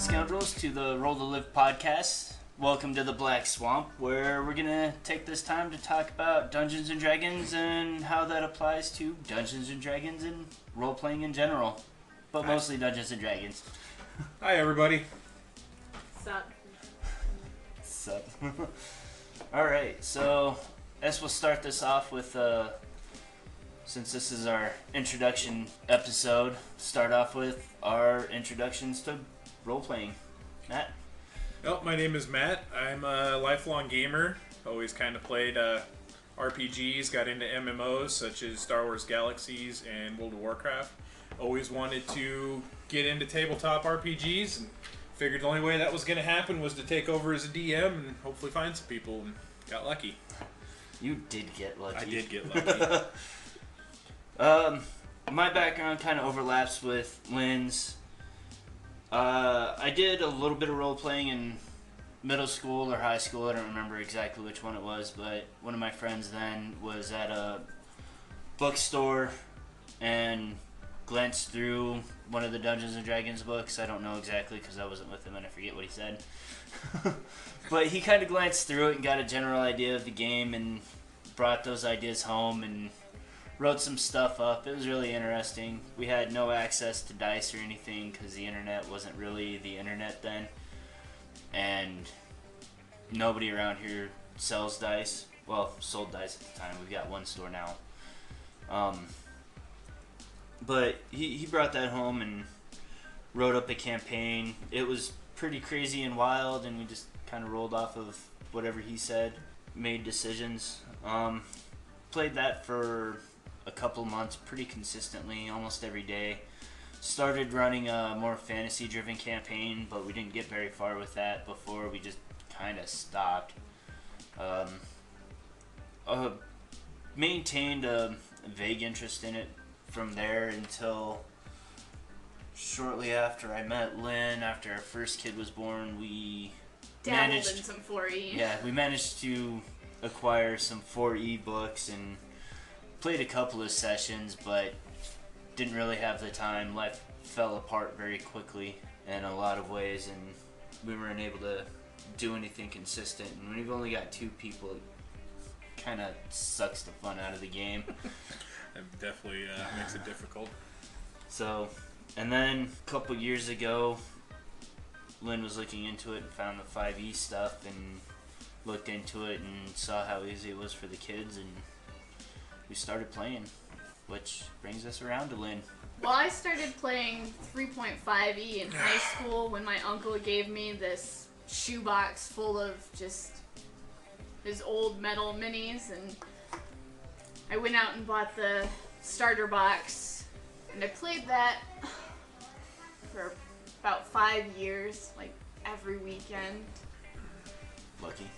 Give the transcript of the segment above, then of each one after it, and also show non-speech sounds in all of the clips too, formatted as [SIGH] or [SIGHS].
and scoundrels, to the Roll to Live podcast. Welcome to the Black Swamp, where we're gonna take this time to talk about Dungeons and Dragons and how that applies to Dungeons and Dragons and role playing in general, but mostly Dungeons and Dragons. Hi, everybody. Sup. Sup? [LAUGHS] All right, so as we'll start this off with, uh, since this is our introduction episode, start off with our introductions to role playing. Matt. Oh, my name is Matt. I'm a lifelong gamer. Always kind of played uh, RPGs, got into MMOs such as Star Wars Galaxies and World of Warcraft. Always wanted to get into tabletop RPGs and figured the only way that was going to happen was to take over as a DM and hopefully find some people and got lucky. You did get lucky. I did get [LAUGHS] lucky. Um, my background kind of overlaps with Lynn's. Uh, I did a little bit of role playing in middle school or high school. I don't remember exactly which one it was, but one of my friends then was at a bookstore and glanced through one of the Dungeons and Dragons books. I don't know exactly because I wasn't with him and I forget what he said. [LAUGHS] but he kind of glanced through it and got a general idea of the game and brought those ideas home and wrote some stuff up. It was really interesting. We had no access to dice or anything because the internet wasn't really the internet then, and nobody around here sells dice. Well, sold dice at the time. We've got one store now. Um, but he, he brought that home and wrote up a campaign. It was pretty crazy and wild, and we just kind of rolled off of whatever he said, made decisions. Um, played that for a couple months pretty consistently, almost every day. Started running a more fantasy driven campaign, but we didn't get very far with that before we just kind of stopped. Um, uh, maintained a vague interest in it from there until shortly after I met Lynn. After our first kid was born, we Dabbled managed in some 4E. yeah, we managed to acquire some 4E books and played a couple of sessions, but didn't really have the time. Life fell apart very quickly in a lot of ways, and we weren't able to do anything consistent. And when you've only got two people, it kind of sucks the fun out of the game. [LAUGHS] it definitely uh, makes it difficult. So, and then a couple years ago, Lynn was looking into it and found the 5e stuff and looked into it and saw how easy it was for the kids and we started playing, which brings us around to Lynn. Well, I started playing 3.5e in [SIGHS] high school when my uncle gave me this shoebox full of just his old metal minis, and I went out and bought the starter box, and I played that for about five years, like every weekend. Lucky.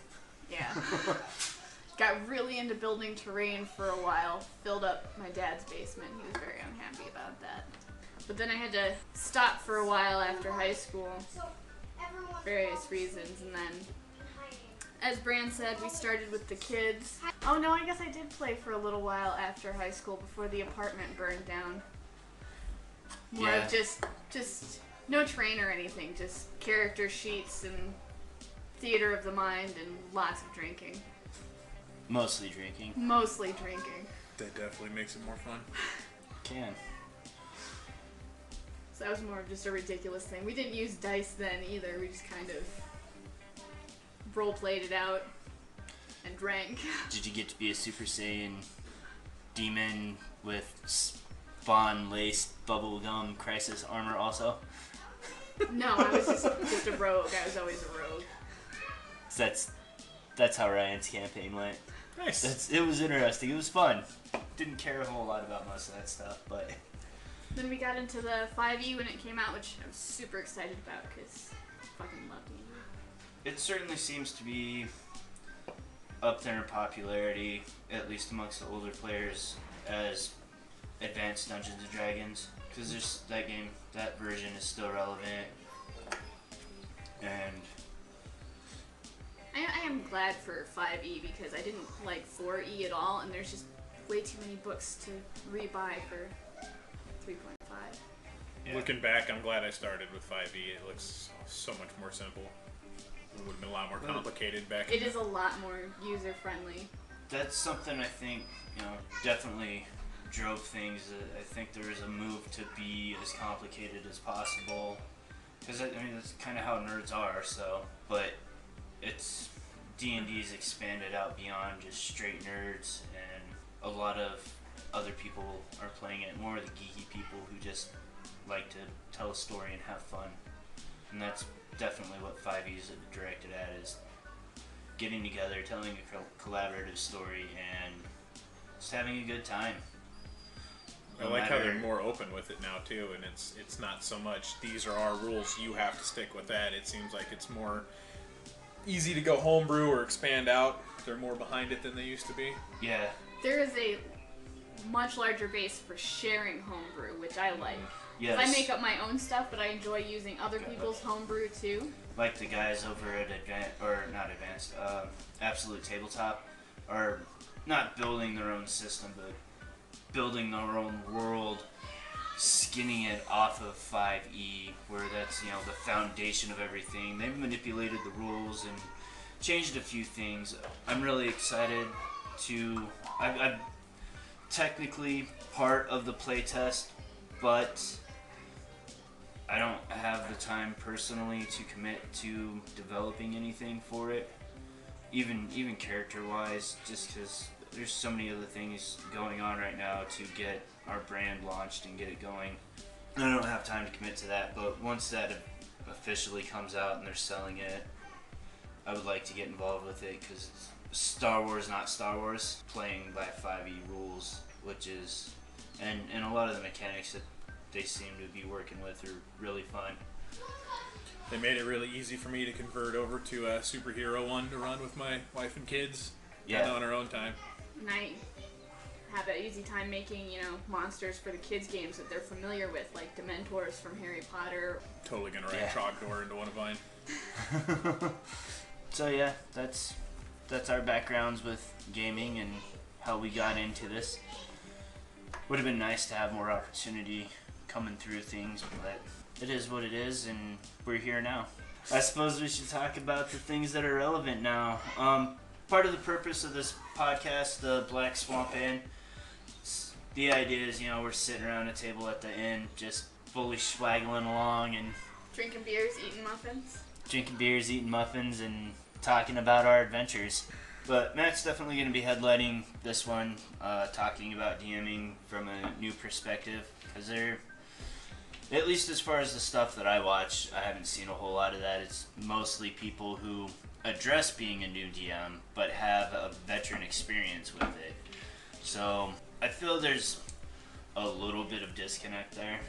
Yeah. [LAUGHS] [LAUGHS] Got really into building terrain for a while. Filled up my dad's basement. He was very unhappy about that. But then I had to stop for a while after high school, various reasons, and then, as Bran said, we started with the kids. Oh no, I guess I did play for a little while after high school before the apartment burned down. More Yeah. of just, just no train or anything, just character sheets and theater of the mind and lots of drinking. Mostly drinking. Mostly drinking. That definitely makes it more fun. Can. So that was more of just a ridiculous thing. We didn't use dice then either. We just kind of role played it out and drank. [LAUGHS] Did you get to be a Super Saiyan demon with spawn laced bubblegum crisis armor also? no, I was just just a rogue. I was always a rogue. So [LAUGHS] that's that's how Ryan's campaign went. Nice. That's it was interesting. It was fun. Didn't care a whole lot about most of that stuff, but Then we got into the 5e when it came out, which I was super excited about because I fucking loved it. it certainly seems to be up there in popularity, at least amongst the older players, as advanced Dungeons and Dragons. Because there's that game, that version is still relevant, and I, I am glad for 5e because I didn't like 4e at all, and there's just way too many books to rebuy for 3.5. Yeah. Looking back, I'm glad I started with 5e. It looks so much more simple. It would have been a lot more complicated back. It is a lot more user friendly. That's something I think you know definitely drove things. Uh, I think there was a move to be as complicated as possible because I, I mean that's kind of how nerds are. So, but it's D and D's expanded out beyond just straight nerds, and a lot of other people are playing it. More of the geeky people who just like to tell a story and have fun, and that's definitely what 5e is directed at is getting together, telling a collaborative story, and just having a good time. I No like how they're more open with it now too, and it's it's not so much these are our rules, you have to stick with that. It seems like it's more easy to go homebrew or expand out. They're more behind it than they used to be. Yeah, There is a much larger base for sharing homebrew, which I like. yes. I make up my own stuff, but I enjoy using other people's homebrew too. like the guys over at Advanced, or not Advanced, um, Absolute Tabletop, are not building their own system, but building their own world, skinning it off of 5e, where that's you know the foundation of everything. They've manipulated the rules and changed a few things. I'm really excited to. I'm technically part of the playtest, but I don't have the time personally to commit to developing anything for it, even even character wise, just because there's so many other things going on right now to get our brand launched and get it going. I don't have time to commit to that, but once that officially comes out and they're selling it, I would like to get involved with it because Star Wars, not Star Wars, playing by 5e rules, which is, and and a lot of the mechanics that they seem to be working with are really fun. They made it really easy for me to convert over to a superhero one to run with my wife and kids. Yeah. kinda on our own time. And I have an easy time making, you know, monsters for the kids' games that they're familiar with, like Dementors from Harry Potter. Totally gonna write Yeah. Trogdor into one of mine. [LAUGHS] So yeah, that's that's our backgrounds with gaming and how we got into this. Would have been nice to have more opportunity coming through things, but it is what it is, and we're here now. I suppose we should talk about the things that are relevant now. Um, part of the purpose of this podcast, the Black Swamp Inn, s- the idea is, you know, we're sitting around a table at the inn, just fully swaggling along and Drinking beers, eating muffins. drinking beers, eating muffins, and talking about our adventures. But Matt's definitely going to be headlighting this one, uh, talking about DMing from a new perspective. Because they're, at least as far as the stuff that I watch, I haven't seen a whole lot of that. It's mostly people who address being a new DM, but have a veteran experience with it. So I feel there's a little bit of disconnect there.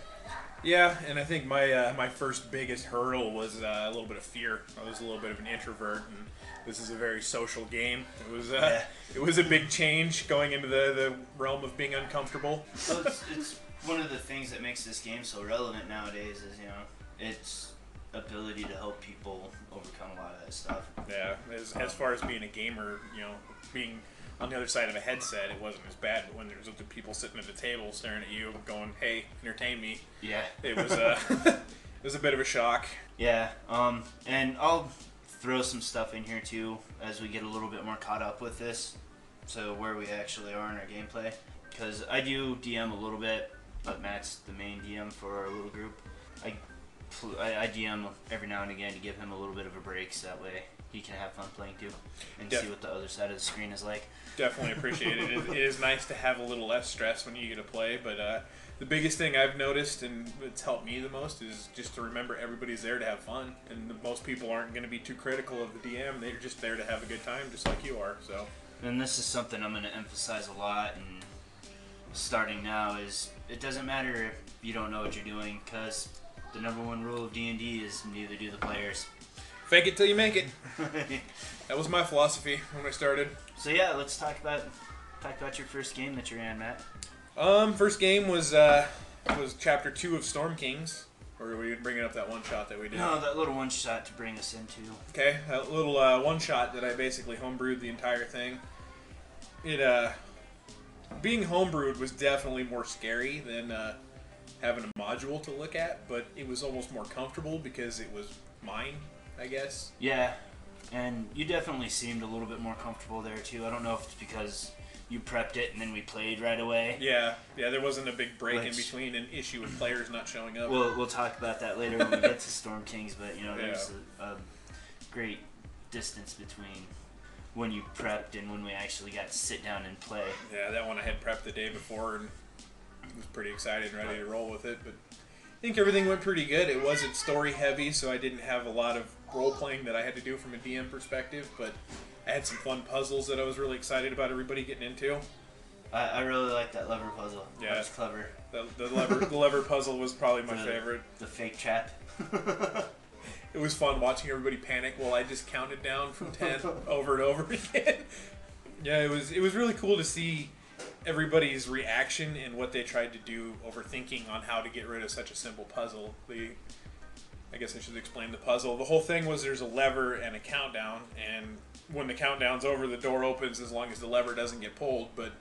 Yeah, and I think my uh, my first biggest hurdle was uh, a little bit of fear. I was a little bit of an introvert, and this is a very social game. It was uh, Yeah. it was a big change going into the, the realm of being uncomfortable. Well, it's, it's one of the things that makes this game so relevant nowadays is you know its ability to help people overcome a lot of that stuff. Yeah, as, as far as being a gamer, you know, being on the other side of a headset, it wasn't as bad. But when there's other people sitting at the table staring at you, going, "Hey, entertain me," Yeah, it was uh, [LAUGHS] it was a bit of a shock. yeah. Um, and I'll throw some stuff in here too as we get a little bit more caught up with this, so where we actually are in our gameplay. Because I do DM a little bit, but Matt's the main DM for our little group. I I, DM every now and again to give him a little bit of a break, so that way he can have fun playing too, and Def- see what the other side of the screen is like. Definitely appreciate it. It it is nice to have a little less stress when you get to play, but uh, the biggest thing I've noticed and it's helped me the most is just to remember everybody's there to have fun, and most people aren't going to be too critical of the DM. They're just there to have a good time, just like you are. So. And this is something I'm going to emphasize a lot and starting now is it doesn't matter if you don't know what you're doing because the number one rule of D&D is neither do the players. Fake it till you make it. [LAUGHS] That was my philosophy when I started. so yeah, let's talk about talk about your first game that you're in, Matt. Um, first game was uh, was chapter two of Storm Kings. Or were we bringing up that one shot that we did? No, that little one shot to bring us into. Okay, a little uh, one shot that I basically homebrewed the entire thing. It uh, being homebrewed was definitely more scary than uh, having a module to look at, but it was almost more comfortable because it was mine, I guess. Yeah, and you definitely seemed a little bit more comfortable there too. I don't know if it's because you prepped it and then we played right away. Yeah, yeah, there wasn't a big break in between an issue with players not showing up. We'll we'll talk about that later when we get to Storm Kings, but you know there's Yeah. a, a great distance between when you prepped and when we actually got to sit down and play. Yeah, that one I had prepped the day before and was pretty excited and ready to roll with it. But I think everything went pretty good. It wasn't story heavy, so I didn't have a lot of role playing that I had to do from a DM perspective. But I had some fun puzzles that I was really excited about everybody getting into. I, I really like that lever puzzle. Yeah. That's clever. The, the lever the lever [LAUGHS] puzzle was probably my The- favorite. The fake trap. [LAUGHS] It was fun watching everybody panic while I just counted down from ten [LAUGHS] over and over again. Yeah, it was it was really cool to see everybody's reaction and what they tried to do overthinking on how to get rid of such a simple puzzle. The I guess I should explain the puzzle. The whole thing was there's a lever and a countdown, and when the countdown's over, the door opens as long as the lever doesn't get pulled. But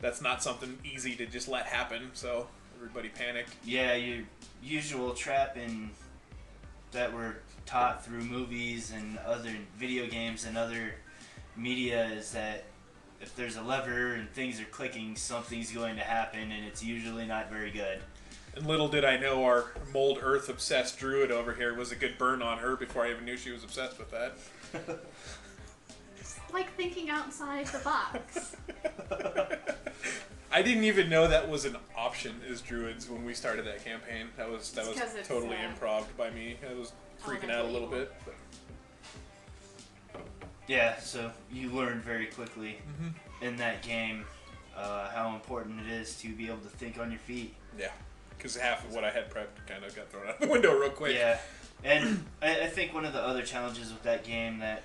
that's not something easy to just let happen. So everybody panicked. yeah, your usual trap in that were taught through movies and other video games and other media is that if there's a lever and things are clicking, something's going to happen, and it's usually not very good. And little did I know our mold earth obsessed druid over here was a good burn on her before I even knew she was obsessed with that. It's like thinking outside the box. [LAUGHS] I didn't even know that was an option as druids when we started that campaign. That was that It's was 'cause it's, totally uh, improv by me. I was freaking out a little bit. But Yeah, so you learned very quickly Mm-hmm. in that game uh, how important it is to be able to think on your feet. yeah, because half of what I had prepped kind of got thrown out the window real quick. Yeah, and I, I think one of the other challenges with that game that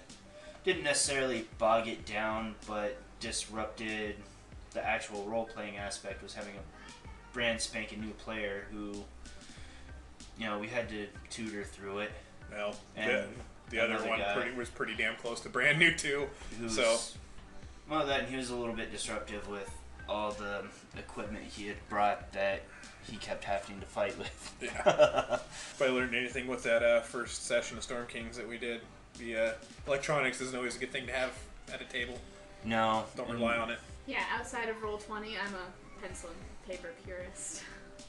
didn't necessarily bog it down, but disrupted the actual role playing aspect was having a brand spanking new player who, you know, we had to tutor through it. Well, And the, the other one pretty, was pretty damn close to brand new too. Who's, So- well, that and he was a little bit disruptive with all the equipment he had brought that he kept having to fight with. Yeah. [LAUGHS] if I learned anything with that uh, first session of Storm Kings that we did, the uh, electronics isn't always a good thing to have at a table. no, Don't and rely on it. Yeah, outside of Roll Twenty, I'm a pencil and paper purist.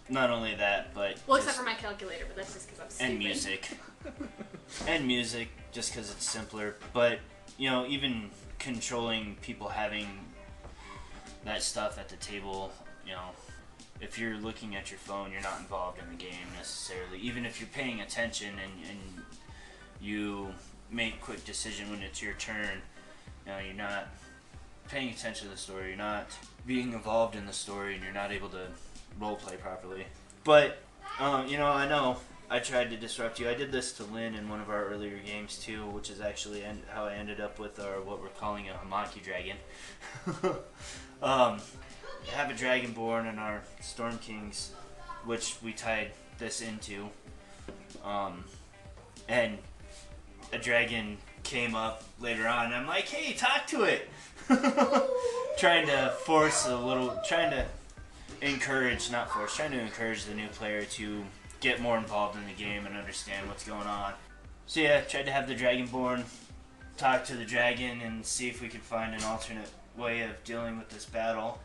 Not only that, but Well, just- except for my calculator, but that's just because I'm stupid. and music [LAUGHS] and music just because it's simpler but you know even controlling people having that stuff at the table you know if you're looking at your phone you're not involved in the game necessarily even if you're paying attention and, and you make quick decision when it's your turn you know you're not paying attention to the story you're not being involved in the story and you're not able to role play properly but um, you know i know I tried to disrupt you. I did this to Lynn in one of our earlier games too, which is actually how I ended up with our what we're calling a Hamaki dragon. [LAUGHS] um, have a dragonborn in our Storm Kings, which we tied this into, um, and a dragon came up later on. And I'm like, hey, talk to it. [LAUGHS] trying to force a little, trying to encourage, not force, trying to encourage the new player to get more involved in the game and understand what's going on. So yeah, tried to have the Dragonborn talk to the dragon and see if we could find an alternate way of dealing with this battle.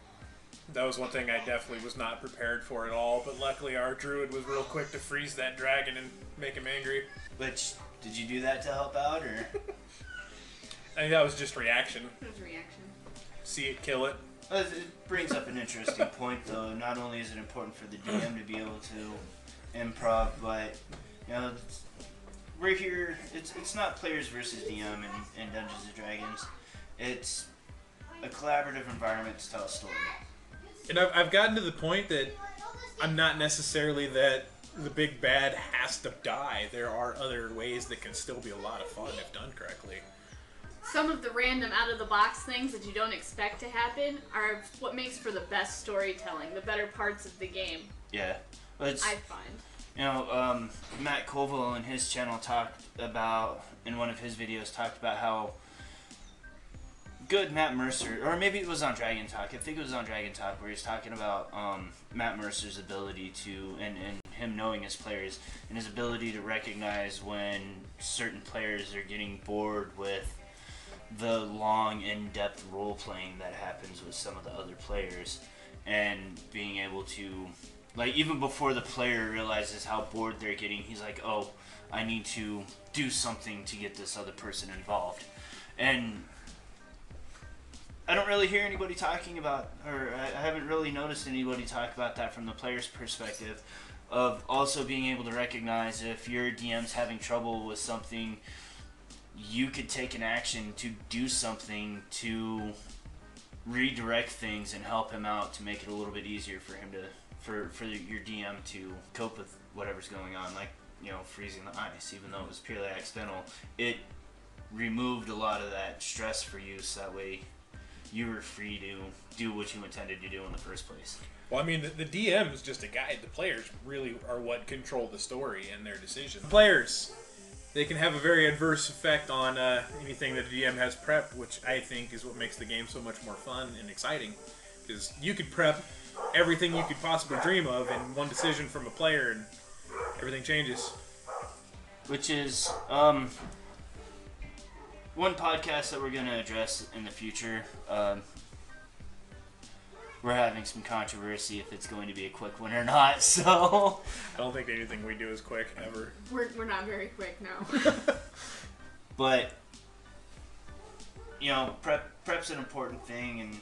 That was one thing I definitely was not prepared for at all, but luckily our druid was real quick to freeze that dragon and make him angry. Which did you do that to help out or? [LAUGHS] I think that was just reaction. It was reaction. See it, kill it. Well, It brings up an interesting point, though. Not only is it important for the DM to be able to improv, but you know, we're here. It's it's not players versus DM in, in Dungeons and Dragons. It's a collaborative environment to tell a story. And I've, I've gotten to the point that I'm not necessarily that the big bad has to die. There are other ways that can still be a lot of fun if done correctly. Some of the random out of the box things that you don't expect to happen are what makes for the best storytelling, the better parts of the game, Yeah, but it's I find. You know, um, Matt Colville in his channel talked about, in one of his videos, talked about how good Matt Mercer, or maybe it was on Dragon Talk. I think it was on Dragon Talk where he's talking about um, Matt Mercer's ability to, and, and him knowing his players, and his ability to recognize when certain players are getting bored with the long, in depth role playing that happens with some of the other players, and being able to, like, even before the player realizes how bored they're getting, he's like, oh, I need to do something to get this other person involved. And I don't really hear anybody talking about, or I I haven't really noticed anybody talk about that from the player's perspective, of also being able to recognize if your DM's having trouble with something, you could take an action to do something to redirect things and help him out to make it a little bit easier for him to, for for your DM to cope with whatever's going on, like you know freezing the ice, even though it was purely accidental, it removed a lot of that stress for you, so that way you were free to do what you intended to do in the first place. Well, I mean, the, the DM is just a guide. The players really are what control the story and their decisions. Players, they can have a very adverse effect on uh, anything that the DM has prepped, which I think is what makes the game so much more fun and exciting. Because you could prep everything you could possibly dream of in one decision from a player, and everything changes. which is um, one podcast that we're going to address in the future. Um, we're having some controversy if it's going to be a quick one or not. [LAUGHS] So, I don't think anything we do is quick ever. We're, we're not very quick now. [LAUGHS] but you know, prep prep's an important thing, and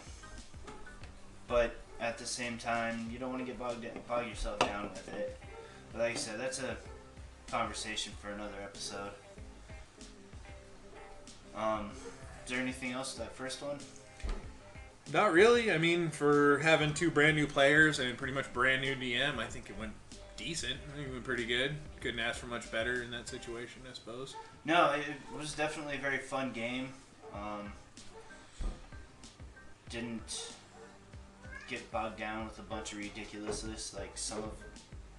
but at the same time, you don't want to get bogged bog yourself down with it. But like I said, that's a conversation for another episode. Um, is there anything else to that first one? Not really. I mean, for having two brand new players and pretty much brand new DM, I think it went decent. I think it went pretty good. Couldn't ask for much better in that situation, I suppose. No, it was definitely a very fun game. Um, didn't get bogged down with a bunch of ridiculousness like some of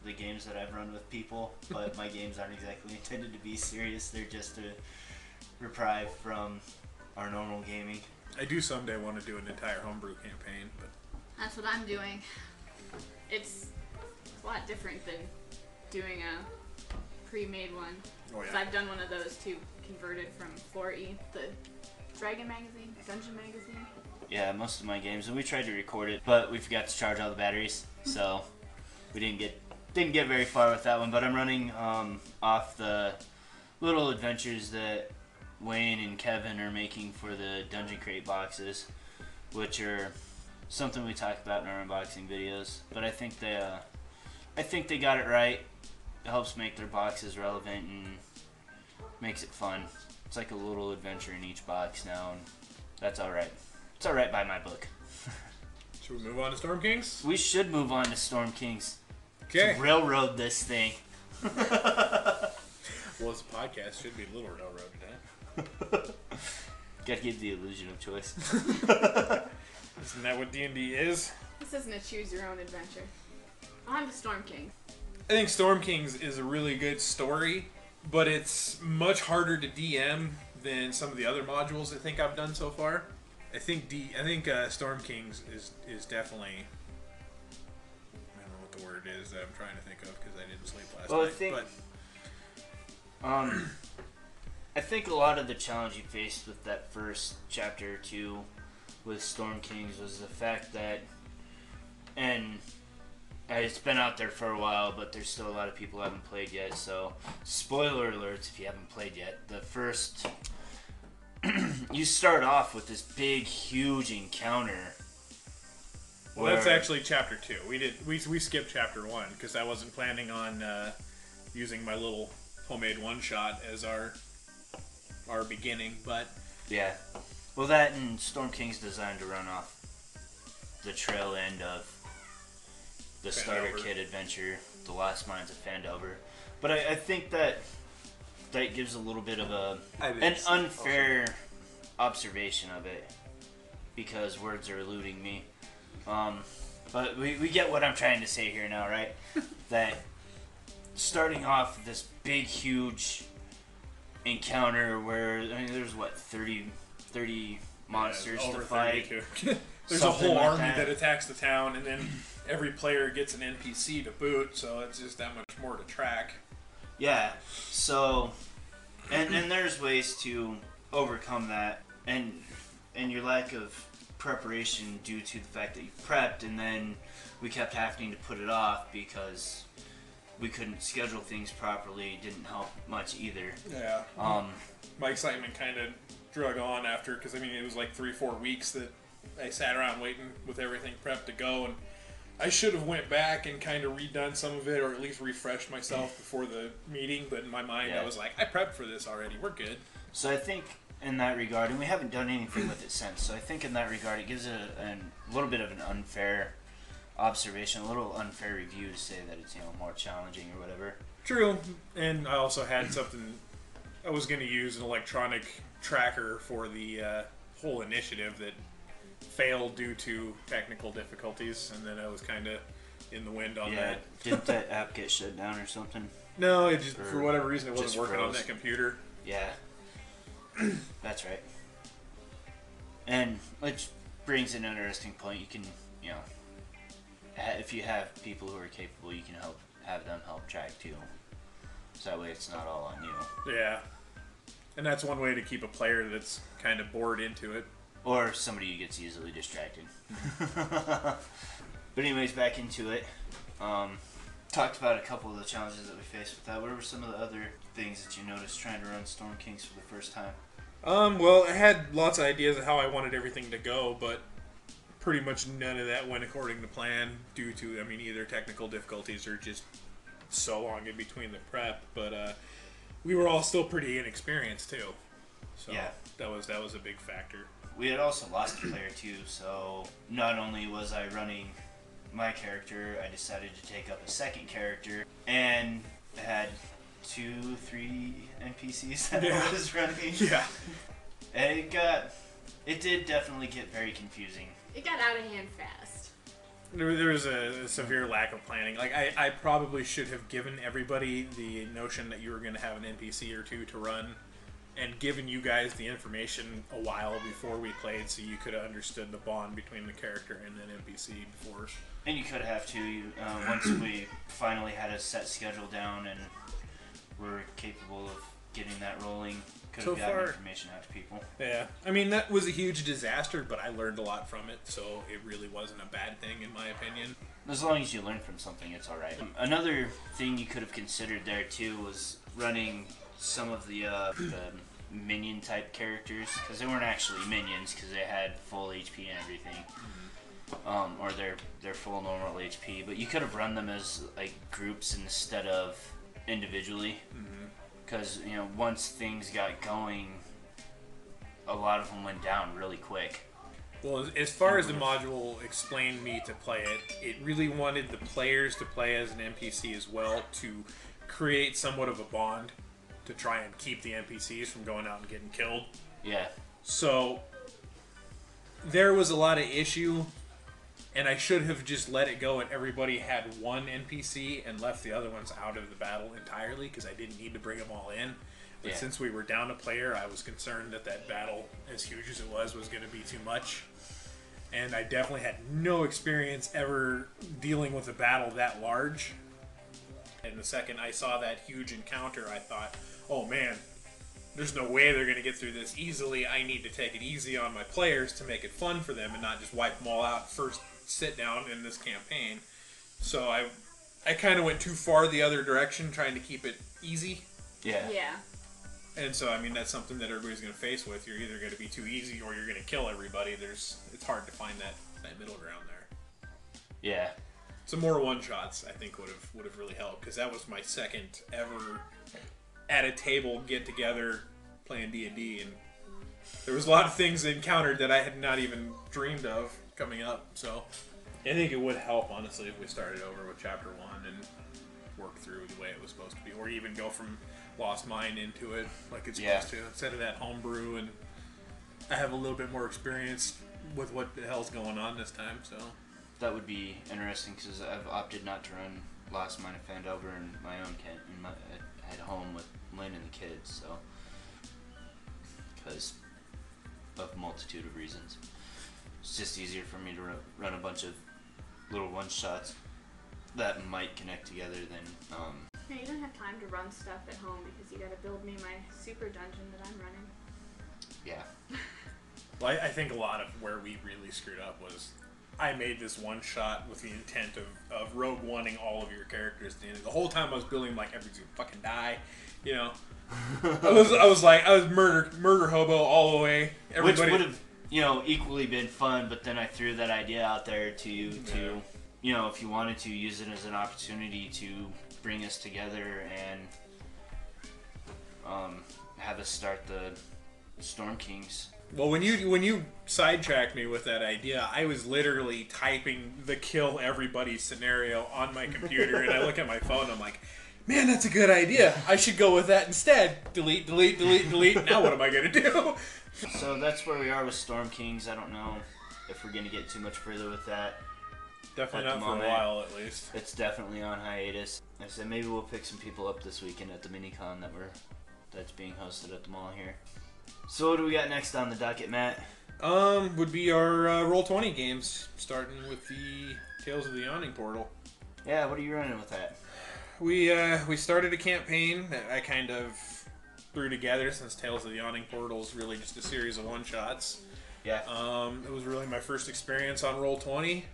the games that I've run with people, but my [LAUGHS] games aren't exactly intended to be serious. They're just a reprieve from our normal gaming. I do someday want to do an entire homebrew campaign, but That's what I'm doing. It's a lot different than doing a pre-made one. oh 'Cause yeah, I've done one of those too, converted from 4E, the Dragon magazine, Dungeon magazine. Yeah, most of my games, and we tried to record it, but we forgot to charge all the batteries, [LAUGHS] so we didn't get didn't get very far with that one. But I'm running um, off the little adventures that Wayne and Kevin are making for the Dungeon Crate boxes, which are something we talk about in our unboxing videos. But I think they, uh, I think they got it right. It helps make their boxes relevant and makes it fun. It's like a little adventure in each box now, and that's all right. It's all right by my book. [LAUGHS] should we move on to Storm Kings? We should move on to Storm Kings. Okay. Railroad this thing. [LAUGHS] Well, this podcast. Should be a little railroad, huh? [LAUGHS] Gotta give the illusion of choice. [LAUGHS] Isn't that what D and D is? This isn't a choose your own adventure. On to Storm King. I think Storm Kings is a really good story, but it's much harder to DM than some of the other modules I think I've done so far. I think D, I think uh, Storm Kings is is definitely. I don't know what the word is that I'm trying to think of because I didn't sleep last Well, I night. think- but Um, I think a lot of the challenge you faced with that first chapter or two with Storm Kings was the fact that, and it's been out there for a while, but there's still a lot of people who haven't played yet. So, spoiler alerts if you haven't played yet. The first, [CLEARS THROAT] you start off with this big, huge encounter. well, that's actually chapter two. We did we we skipped chapter one because I wasn't planning on uh, using my little homemade one shot as our our beginning, but Yeah. Well, that and Storm King's designed to run off the trail end of the starter Phandelver. kit adventure, The Last Mines of Phandelver. But I, I think that that gives a little bit of a I didn't an see- unfair observation of it because words are eluding me. Um, but we, we get what I'm trying to say here now, right? [LAUGHS] that starting off this big, huge encounter where I mean, there's what 30, 30 monsters Yeah, to fight. 32. [LAUGHS] There's a whole [LAUGHS] like army that. that. attacks the town, and then every player gets an NPC to boot, so it's just that much more to track. Yeah. So, and and there's ways to overcome that, and and your lack of preparation due to the fact that you prepped, and then we kept having to put it off because we couldn't schedule things properly. Didn't help much either. Yeah. Um, My excitement kind of drug on after, because I mean, it was like three, four weeks that I sat around waiting with everything prepped to go, and I should have went back and kind of redone some of it, or at least refreshed myself [LAUGHS] before the meeting. But in my mind, Yeah. I was like, I prepped for this already. We're good. So I think in that regard, and we haven't done anything with it since. So I think in that regard, it gives it a, a little bit of an unfair observation, a little unfair review to say that it's you know more challenging or whatever. True, and I also had something. I was going to use an electronic tracker for the uh, whole initiative that failed due to technical difficulties, and then I was kind of in the wind on yeah, that. didn't that [LAUGHS] app get shut down or something? No, it just for whatever reason it wasn't working on froze. that computer. Yeah, [CLEARS THROAT] that's right. And which brings an interesting point. You can you know, if you have people who are capable, you can help have them help track too. So that way, it's not all on you. Yeah, and that's one way to keep a player that's kind of bored into it. Or somebody who gets easily distracted. [LAUGHS] but anyways, back into it. Um, talked about a couple of the challenges that we faced with that. What were some of the other things that you noticed trying to run Storm Kings for the first time? Um, well, I had lots of ideas of how I wanted everything to go, but pretty much none of that went according to plan due to, I mean, either technical difficulties or just so long in between the prep. But uh, we were all still pretty inexperienced too, so Yeah. that was that was a big factor. We had also lost a player too, so not only was I running my character, I decided to take up a second character and had two, three NPCs that Yeah. I was running. [LAUGHS] Yeah, And it got, it did definitely get very confusing. It got out of hand fast. there, there was a, a severe lack of planning. Like I, I probably should have given everybody the notion that you were going to have an NPC or two to run, and given you guys the information a while before we played, so you could have understood the bond between the character and an NPC before. And you could have too. You, uh, once we finally had a set schedule down and were capable of getting that rolling, could So have gotten far- information out to people. Yeah, I mean that was a huge disaster, but I learned a lot from it, so it really wasn't a bad thing in my opinion. As long as you learn from something, it's all right. Another thing you could have considered there too was running some of the, uh, the minion type characters because they weren't actually minions because they had full HP and everything, um, or their their full normal HP. But you could have run them as like groups instead of individually because you know once things got going, a lot of them went down really quick. Well, as- as far as the mm-hmm. module explained me to play it, it really wanted the players to play as an NPC as well to create somewhat of a bond to try and keep the NPCs from going out and getting killed. Yeah, So there was a lot of issue, and I should have just let it go and everybody had one NPC and left the other ones out of the battle entirely because I didn't need to bring them all in. But Yeah. since we were down a player, I was concerned that that battle, as huge as it was, was going to be too much. And I definitely had no experience ever dealing with a battle that large. And the second I saw that huge encounter, I thought, oh man, there's no way they're going to get through this easily. I need to take it easy on my players to make it fun for them and not just wipe them all out first sit down in this campaign. So I I kind of went too far the other direction trying to keep it easy. yeah, Yeah. And so I mean that's something that everybody's going to face with. You're either going to be too easy or you're going to kill everybody. There's it's hard to find that that middle ground there. yeah. Some more one shots I think would have would have really helped because that was my second ever at a table get together playing D and D, and there was a lot of things encountered that I had not even dreamed of coming up. So I think it would help honestly if we started over with chapter one and work through the way it was supposed to be, or even go from Lost Mine into it like it's Yeah. supposed to instead of that homebrew. And I have a little bit more experience with what the hell's going on this time, so. That would be interesting because I've opted not to run Lost Mine of Phandelver in my own camp, in my, at, at home with Lynn and the kids. So, because of multitude of reasons. It's just easier for me to ru- run a bunch of little one shots that might connect together than um, Yeah, you don't have time to run stuff at home because you gotta build me my super dungeon that I'm running. yeah. [LAUGHS] Well, I, I think a lot of where we really screwed up was I made this one shot with the intent of, of Rogue Oneing all of your characters. at The, end. the whole time I was building like everybody's gonna fucking die, you know. [LAUGHS] I was I was like I was murder murder hobo all the way. Which would have, you know, equally been fun, but then I threw that idea out there to you to, you know, if you wanted to use it as an opportunity to bring us together and um, have us start the Storm Kings. Well, when you when you sidetracked me with that idea, I was literally typing the kill everybody scenario on my computer, and I look at my phone. I'm like, man, that's a good idea. I should go with that instead. Delete, delete, delete, delete. Now what am I gonna do? [LAUGHS] So that's where we are with Storm Kings. I don't know if we're gonna get too much further with that. Definitely not the for a while, at least. It's definitely on hiatus. I said maybe we'll pick some people up this weekend at the minicon that we're that's being hosted at the mall here. So what do we got next on the docket, Matt? Um, would be our uh, roll twenty games, starting with the Tales of the Yawning Portal. Yeah, what are you running with that? We uh, we started a campaign that I kind of threw together since Tales of the Yawning Portal is really just a series of one shots. Yeah. Um, it was really my first experience on Roll Twenty.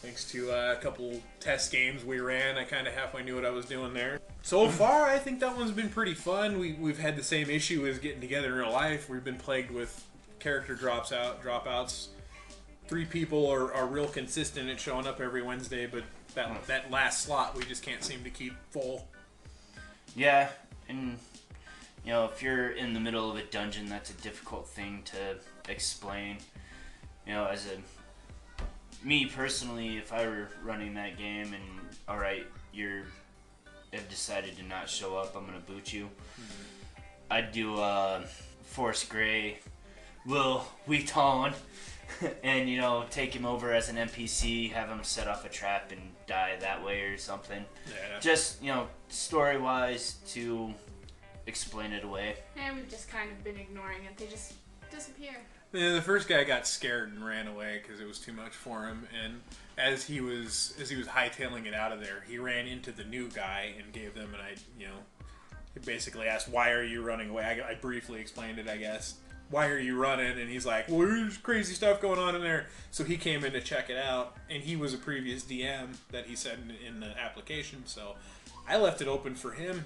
Thanks to uh, a couple test games we ran, I kind of halfway knew what I was doing there. So [LAUGHS] far, I think that one's been pretty fun. We we've had the same issue as getting together in real life. We've been plagued with character drops out, dropouts. Three people are, are real consistent at showing up every Wednesday, but that that last slot we just can't seem to keep full. Yeah, and you know, if you're in the middle of a dungeon, that's a difficult thing to explain. You know, as a me personally, if I were running that game and all right, you're have decided to not show up, I'm gonna boot you. I'd do uh, Force Grey, Wil Wheaton, [LAUGHS] and you know, take him over as an NPC, have him set off a trap and die that way or something Yeah. just you know story wise to explain it away And we've just kind of been ignoring it. They just disappear. Yeah, the first guy got scared and ran away because it was too much for him. And as he was as he was hightailing it out of there, he ran into the new guy and gave them an I you know he basically asked why are you running away. I, I briefly explained it, I guess. Why are you running? And he's like, well, there's crazy stuff going on in there. So he came in to check it out, and he was a previous DM that he said in, in the application. So I left it open for him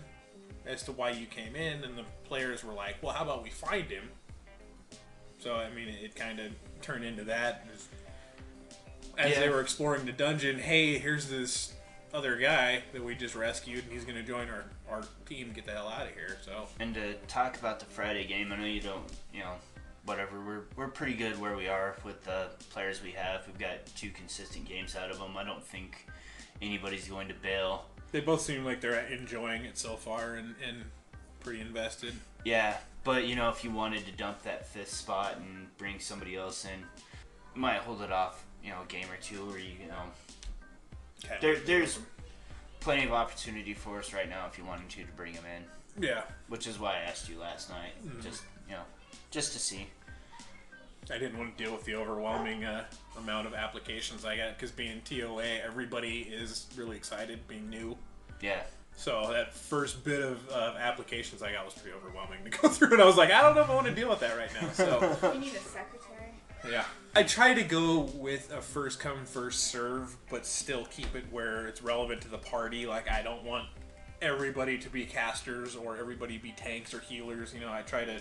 as to why you came in, and the players were like, well, how about we find him? So I mean, it, kind of turned into that. As, as they were exploring the dungeon, hey, here's this other guy that we just rescued, and he's going to join our, our team. To get the hell out of here. So and to talk about the friday game i know you don't you know whatever we're, we're pretty good where we are with the players we have we've got two consistent games out of them i don't think anybody's going to bail they both seem like they're enjoying it so far and, and pretty invested. yeah but you know if you wanted to dump that fifth spot and bring somebody else in might hold it off you know a game or two or you know Kind of there, there's plenty of opportunity for us right now if you wanted to to bring him in yeah. which is why I asked you last night, Mm-hmm. just you know, just to see. I didn't want to deal with the overwhelming uh, amount of applications I got because being TOA, everybody is really excited being new. Yeah, So that first bit of uh, applications I got was pretty overwhelming to go [LAUGHS] through, and I was like, I don't know if I want to deal with that right now. So You need a secretary. Yeah, I try to go with a first come first serve, but still keep it where it's relevant to the party. Like I don't want everybody to be casters or everybody be tanks or healers. You know, I try to.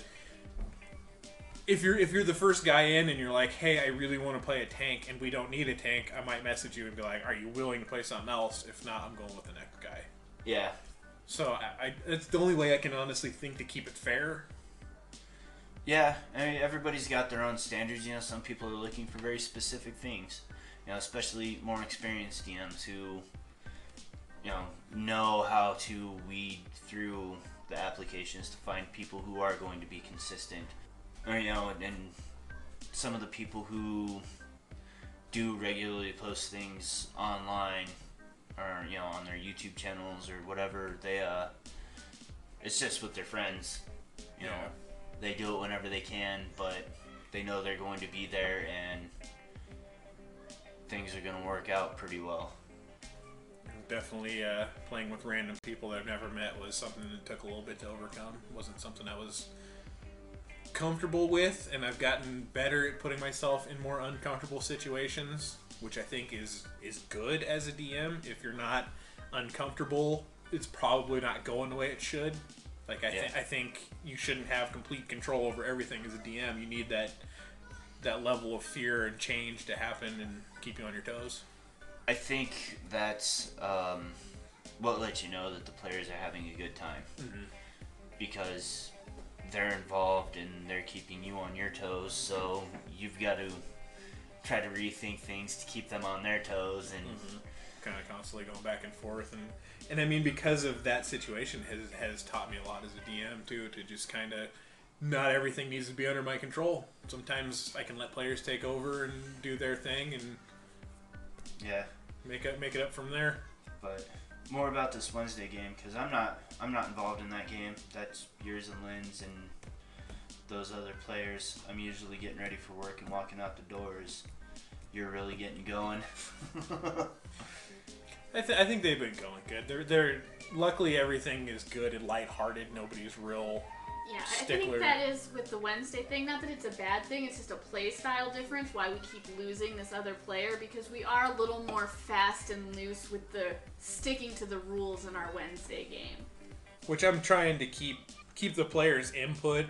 If you're if you're the first guy in and you're like, hey, I really want to play a tank and we don't need a tank, I might message you and be like, are you willing to play something else? If not, I'm going with the next guy. yeah, So I, I it's the only way I can honestly think to keep it fair. Yeah. I mean, everybody's got their own standards. You know, some people are looking for very specific things. You know, especially more experienced DMs who, you know, know how to weed through the applications to find people who are going to be consistent. Or you know, and some of the people who do regularly post things online or you know on their YouTube channels or whatever they uh it's just with their friends you know they do it whenever they can, but they know they're going to be there and things are going to work out pretty well. Definitely uh, playing with random people that I've never met was something that took a little bit to overcome. wasn't something I was comfortable with, and I've gotten better at putting myself in more uncomfortable situations, which I think is is good as a DM. If you're not uncomfortable, it's probably not going the way it should. Like I, th- Yeah. I think you shouldn't have complete control over everything as a DM. You need that that level of fear and change to happen and keep you on your toes. I think that's um, what lets you know that the players are having a good time because they're involved and they're keeping you on your toes. So you've got to try to rethink things to keep them on their toes. And kind of constantly going back and forth and and I mean because of that situation has has taught me a lot as a DM too to just kind of not everything needs to be under my control. Sometimes I can let players take over and do their thing and yeah, make it make it up from there. but more about this Wednesday game because I'm not I'm not involved in that game. That's yours and Lynn's and those other players. I'm usually getting ready for work and walking out the doors. You're really getting going. [LAUGHS] I, th- I think they've been going good. They're they're luckily everything is good and lighthearted. Nobody's real. Yeah, I think that is with the Wednesday thing. Not that it's a bad thing, it's just a play style difference. Why we keep losing this other player because we are a little more fast and loose with the sticking to the rules in our Wednesday game. which I'm trying to keep keep the players' input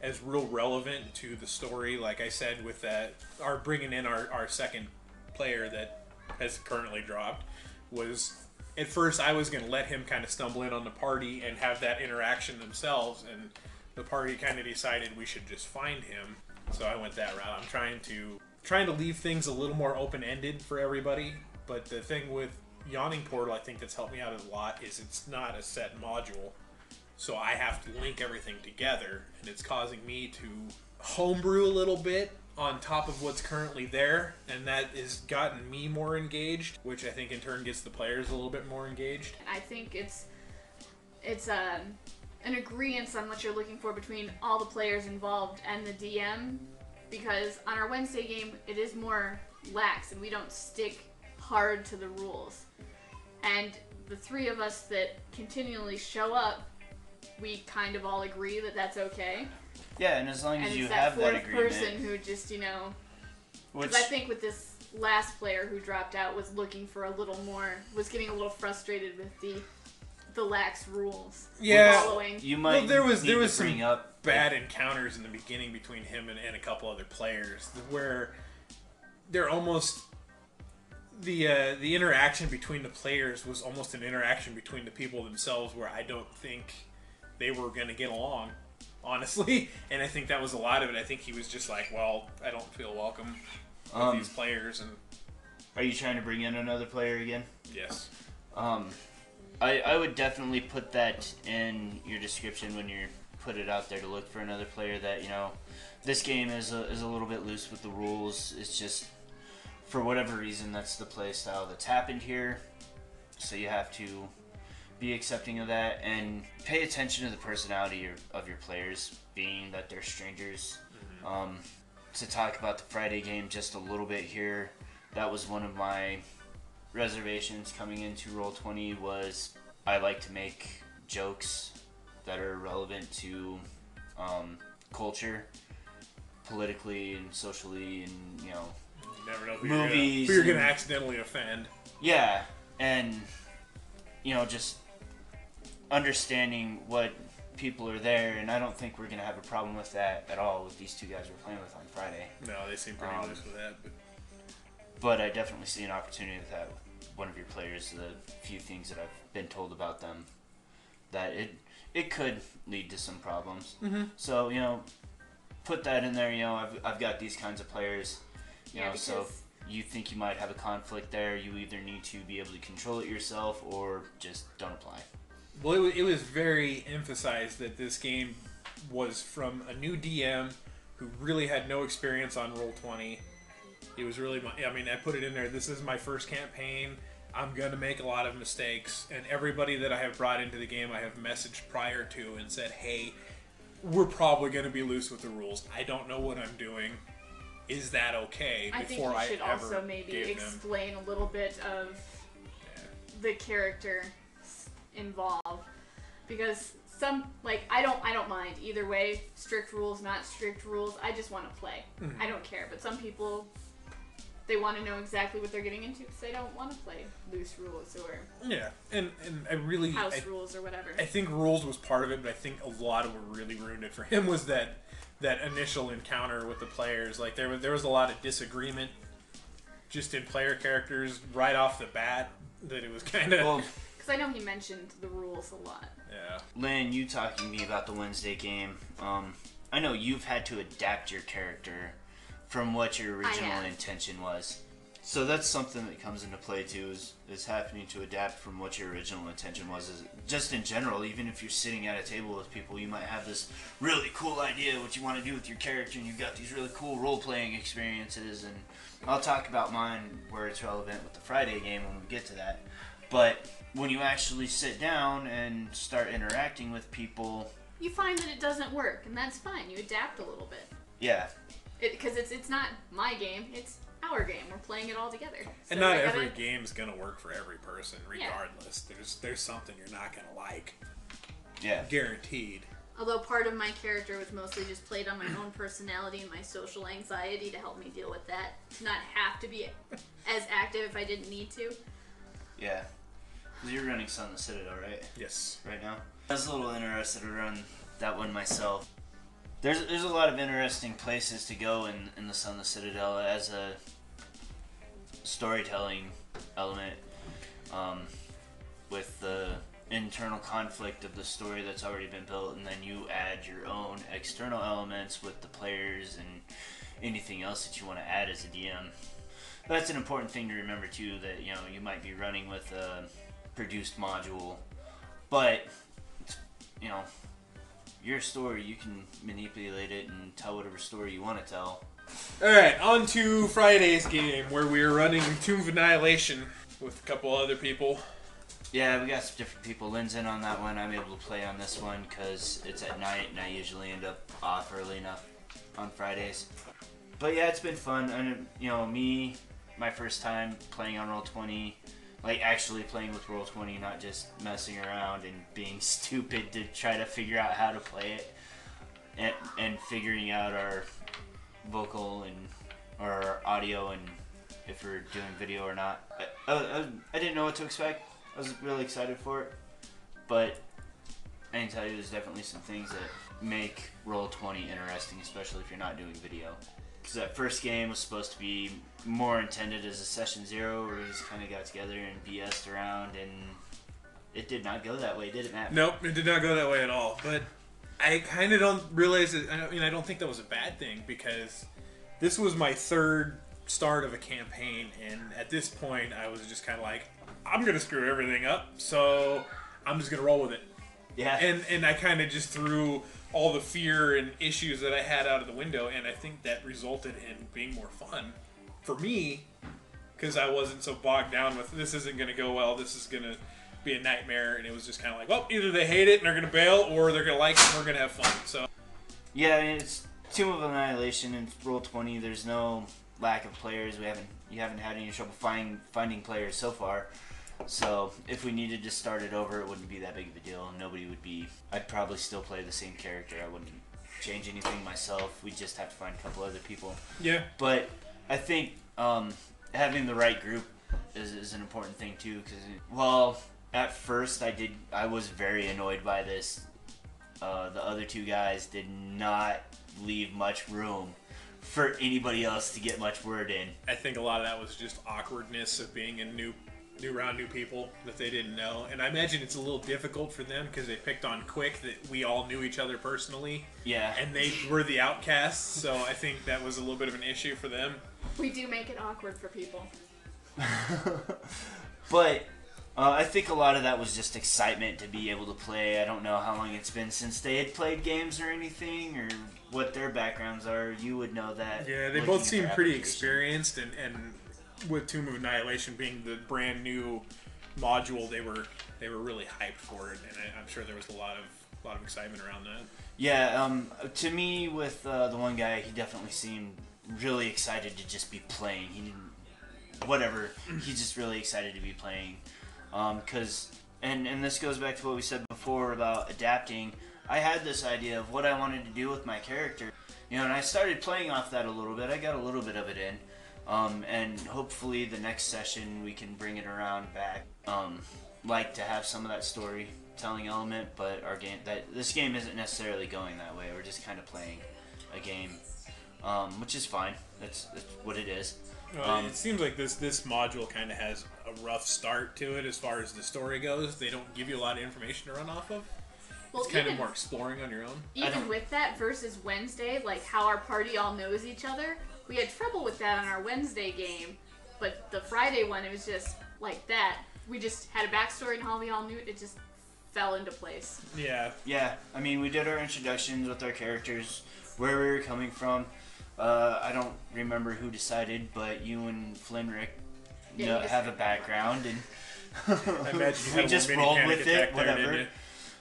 as real relevant to the story. Like I said, with that, our bringing in our, our second player that has currently dropped was at first I was going to let him kind of stumble in on the party and have that interaction themselves, and the party kind of decided we should just find him. So I went that route. I'm trying to trying to leave things a little more open ended for everybody. But the thing with Yawning Portal, I think that's helped me out a lot is it's not a set module. So I have to link everything together, and it's causing me to homebrew a little bit on top of what's currently there, and that has gotten me more engaged, which I think in turn gets the players a little bit more engaged. I think it's it's um, an agreement on what you're looking for between all the players involved and the DM, because on our Wednesday game it is more lax and we don't stick hard to the rules. And the three of us that continually show up, we kind of all agree that that's okay. Yeah, and as long And as it's you that have fourth that agreement, person who just you know which because I think with this last player who dropped out was looking for a little more, was getting a little frustrated with the the lax rules. Yeah, following. you might Well, there was- need there was some up bad encounters in the beginning between him and, and a couple other players where they're almost the uh, the interaction between the players was almost an interaction between the people themselves where I don't think they were going to get along honestly [LAUGHS] and I think that was a lot of it I think he was just like well I don't feel welcome with Um, these players and Are you trying to bring in another player again? yes Um, I, I would definitely put that in your description when you put it out there to look for another player that, you know, this game is a, is a little bit loose with the rules. It's just, for whatever reason, that's the play style that's happened here. So you have to be accepting of that and pay attention to the personality of, of your players, being that they're strangers. Um, to talk about the Friday game just a little bit here, that was one of my reservations coming into roll 20 was i like to make jokes that are relevant to um, culture politically and socially and you know you never know who you're gonna- Movies who you're going to and- accidentally offend yeah and you know just understanding what people are there and i don't think we're going to have a problem with that at all with these two guys we're playing with on friday no they seem pretty Um, loose with that but but I definitely see an opportunity with that one of your players. The few things that I've been told about them, that it it could lead to some problems. Mm-hmm. So you know, put that in there. You know, I've I've got these kinds of players. You Yeah, know, so because- if you think you might have a conflict there, you either need to be able to control it yourself or just don't apply. Well, it, wa- it was very emphasized that this game was from a new DM who really had no experience on Roll Twenty. It was really my. I mean, I put it in there. This is my first campaign. I'm gonna make a lot of mistakes, and everybody that I have brought into the game, I have messaged prior to and said, "Hey, we're probably going to be loose with the rules. I don't know what I'm doing. Is that okay? I think before you should I also maybe gave them- explain a little bit of Yeah. the character s- involved because some like I don't I don't mind either way strict rules not strict rules I just want to play Mm-hmm. I don't care but some people they want to know exactly what they're getting into because they don't want to play loose rules or Yeah, and and I really house I, rules or whatever I think rules was part of it, but I think a lot of what really ruined it for him was that that initial encounter with the players. Like there was there was a lot of disagreement just in player characters right off the bat. That it was kind of Well, because I know he mentioned the rules a lot yeah. Lynn, you talking to me about the Wednesday game. Um, I know you've had to adapt your character from what your original intention was. So that's something that comes into play too. Is is happening to adapt from what your original intention was. Is just in general, even if you're sitting at a table with people, you might have this really cool idea what you want to do with your character, and you've got these really cool role playing experiences. And I'll talk about mine where it's relevant with the Friday game when we get to that. But when you actually sit down and start interacting with people, you find that it doesn't work and that's fine you adapt a little bit yeah, because it's it's not my game it's our game we're playing it all together And not I gotta- every game's gonna work for every person, Yeah. regardless. There's there's something you're not gonna like, yeah. guaranteed. Although part of my character was mostly just played on my own personality and my social anxiety to help me deal with that. To not have to be as active if I didn't need to. Yeah. You're running Sunless Citadel, right? Yes. Right now? I was a little interested to run that one myself. There's there's a lot of interesting places to go in, in the Sunless Citadel as a storytelling element. Um, with the internal conflict of the story that's already been built, and then you add your own external elements with the players and anything else that you want to add as a DM. That's an important thing to remember too. That you know you might be running with a produced module, but you know your story. You can manipulate it and tell whatever story you want to tell. All right, on to Friday's game where we are running Tomb of Annihilation with a couple other people. Yeah, we got some different people. Lynn's in on that one. I'm able to play on this one because it's at night, and I usually end up off early enough on Fridays. But yeah, it's been fun. And you know, me, my first time playing on Roll Twenty, like actually playing with Roll Twenty, not just messing around and being [LAUGHS] stupid to try to figure out how to play it, and and figuring out our vocal and our audio and if we're doing video or not. I, I, I didn't know what to expect. I was really excited for it, but I can tell you there's definitely some things that make Roll 20 interesting, especially if you're not doing video. Because that first game was supposed to be more intended as a session zero, where we just kind of got together and BS'd around, and it did not go that way, did it, Matt? Nope, it did not go that way at all. But I kind of don't realize it. I mean, I don't think that was a bad thing because this was my third start of a campaign, and at this point, I was just kind of like, I'm gonna screw everything up, so I'm just gonna roll with it. Yeah. And and I kind of just threw all the fear and issues that I had out of the window, and I think that resulted in being more fun for me because I wasn't so bogged down with this isn't going to go well, this is going to be a nightmare, and it was just kind of like, well, either they hate it and they're going to bail, or they're going to like it and we're going to have fun. So Yeah, I mean, it's Tomb of Annihilation and Roll Twenty. There's no lack of players. We haven't you haven't had any trouble finding finding players so far. So if we needed to start it over, it wouldn't be that big of a deal. Nobody would be. I'd probably still play the same character. I wouldn't change anything myself. We'd just have to find a couple other people. yeah, But I think um, having the right group is, is an important thing too. Because well, at first I did I was very annoyed by this. Uh, the other two guys did not leave much room for anybody else to get much word in. I think a lot of that was just awkwardness of being a new new round, new people that they didn't know, and I imagine it's a little difficult for them because they picked on quick that we all knew each other personally, Yeah, and they were the outcasts. So I think that was a little bit of an issue for them. We do make it awkward for people. [LAUGHS] but uh, I think a lot of that was just excitement to be able to play. I don't know how long it's been since they had played games or anything, or what their backgrounds are. You would know that. Yeah, they both seem pretty experienced, and, and with Tomb of Annihilation being the brand new module, they were they were really hyped for it, and I, I'm sure there was a lot of a lot of excitement around that. Yeah, um, to me, with uh, the one guy, he definitely seemed really excited to just be playing. He didn't, whatever. [CLEARS THROAT] He's just really excited to be playing, because and and this goes back to what we said before about adapting. I had this idea of what I wanted to do with my character, you know, and I started playing off that a little bit. I got a little bit of it in, um, and hopefully the next session we can bring it around back. Um, like to have some of that storytelling element, but our game that this game isn't necessarily going that way. We're just kind of playing a game, um, which is fine. That's, that's what it is. Well, Um, it seems like this this module kind of has a rough start to it as far as the story goes. They don't give you a lot of information to run off of. Well, It's kind even, of more exploring on your own. Even with that versus Wednesday, like how our party all knows each other, we had trouble with that on our Wednesday game. But the Friday one, it was just like that. We just had a backstory and how we all knew it. It just fell into place. Yeah, Yeah, I mean, we did our introductions with our characters, where we were coming from. Uh, I don't remember who decided, but you and Flinrick Yeah, know, have a background, and I imagine you [LAUGHS] we just rolled with it, attack there, whatever. you?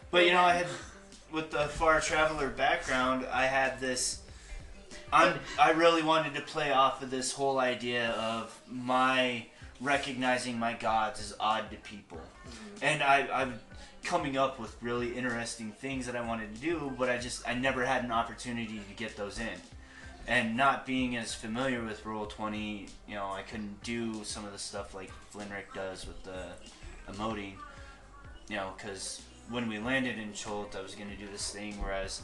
But you know, I had with the far traveler background, I had this. I'm, I really wanted to play off of this whole idea of my recognizing my gods as odd to people, mm-hmm. and I, I'm coming up with really interesting things that I wanted to do, but I just I never had an opportunity to get those in, and not being as familiar with Roll Twenty, you know, I couldn't do some of the stuff like Flinrick does with the emoting you know, because when we landed in Chult, I was going to do this thing where I was,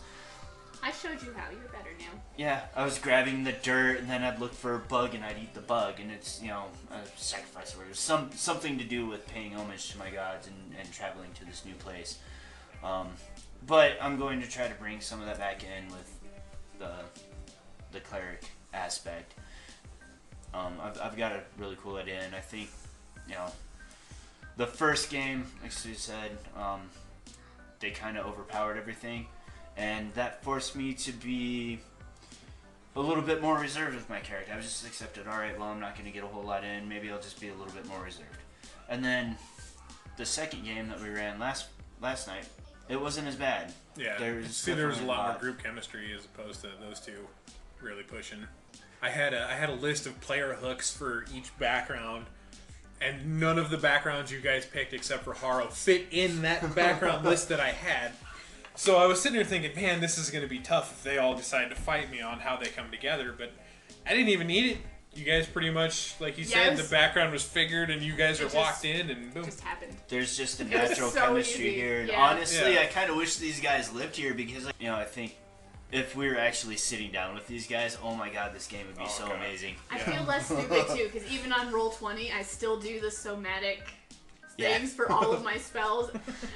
I showed you how. You're better now. yeah, I was grabbing the dirt and then I'd look for a bug and I'd eat the bug, and it's, you know, a sacrifice or some something to do with paying homage to my gods and, and traveling to this new place. Um, but I'm going to try to bring some of that back in with the the cleric aspect. Um, I've, I've got a really cool idea, and I think, you know, the first game, like Sue said, um, they kind of overpowered everything, and that forced me to be a little bit more reserved with my character. I was just accepted. All right, well, I'm not going to get a whole lot in. Maybe I'll just be a little bit more reserved. And then the second game that we ran last last night, it wasn't as bad. Yeah, There's see, there was a lot more group chemistry as opposed to those two really pushing. I had a I had a list of player hooks for each background, and none of the backgrounds you guys picked except for Haro fit in that [LAUGHS] background list that I had. So I was sitting there thinking, man, this is going to be tough if they all decide to fight me on how they come together. But I didn't even need it. You guys pretty much, like you said, Yes. the background was figured, and you guys It are just- walked in, and boom. Just happened. There's just a It was [LAUGHS] natural so chemistry easy, here, and yeah. honestly, Yeah. I kind of wish these guys lived here because, you know, I think if we were actually sitting down with these guys, oh my god, this game would be Oh, so God. amazing. I Yeah. feel less stupid too, because even on roll twenty, I still do the somatic Yeah. things for all of my [LAUGHS] spells,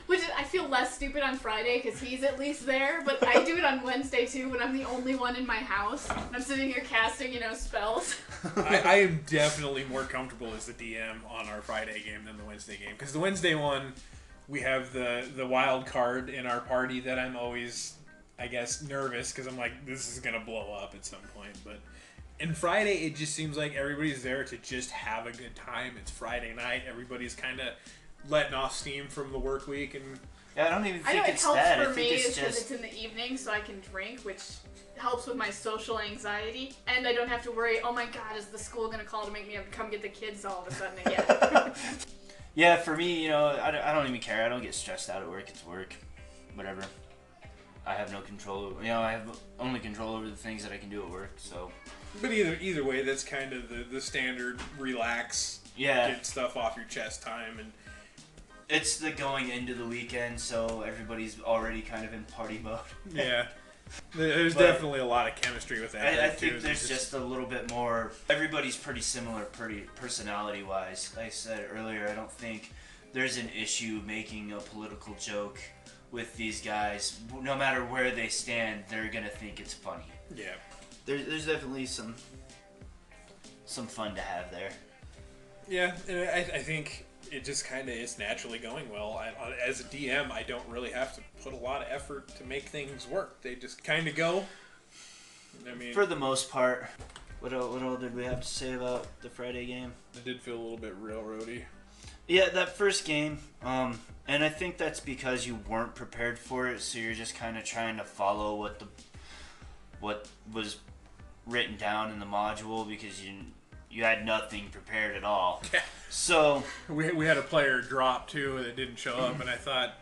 which is, I feel less stupid on Friday because he's at least there. But I do it on Wednesday too when I'm the only one in my house. And I'm sitting here casting, you know, spells. I, I am [LAUGHS] definitely more comfortable as the DM on our Friday game than the Wednesday game because the Wednesday one, we have the the wild card in our party that I'm always, I guess, nervous because I'm like this is gonna blow up at some point. But in Friday, it just seems like everybody's there to just have a good time. It's Friday night. Everybody's kind of letting off steam from the work week and Yeah, I don't even think I think know it it's helps that. I for think me it's because just it's in the evening, so I can drink, which helps with my social anxiety, and I don't have to worry. Oh my God, is the school gonna call to make me come get the kids all of a sudden again? [LAUGHS] yeah. For me, you know, I don't, I don't even care. I don't get stressed out at work. It's work, whatever. I have no control. You know, I have only control over the things that I can do at work. So But either either way, that's kind of the, the standard relax, yeah, get stuff off your chest time, and it's the going into the weekend, so everybody's already kind of in party [LAUGHS] mode. yeah. There's But- definitely a lot of chemistry with that. I, I think too. there's just a little bit more. Everybody's pretty similar, pretty personality wise. Like I said earlier, I don't think there's an issue making a political joke with these guys. No matter where they stand, they're gonna think it's funny. yeah. There's there's definitely some some fun to have there. Yeah, and I, I think it just kind of is naturally going well. I, I- as a DM, I don't really have to put a lot of effort to make things work. They just kind of go. I mean, For the most part, what all, what all did we have to say about the Friday game? it did feel a little bit railroady. Yeah, that first game, um, and I think that's because you weren't prepared for it, so you're just kind of trying to follow what the what was written down in the module because you you had nothing prepared at all. [LAUGHS] Yeah. So We, we had a player drop too that didn't show up, and I thought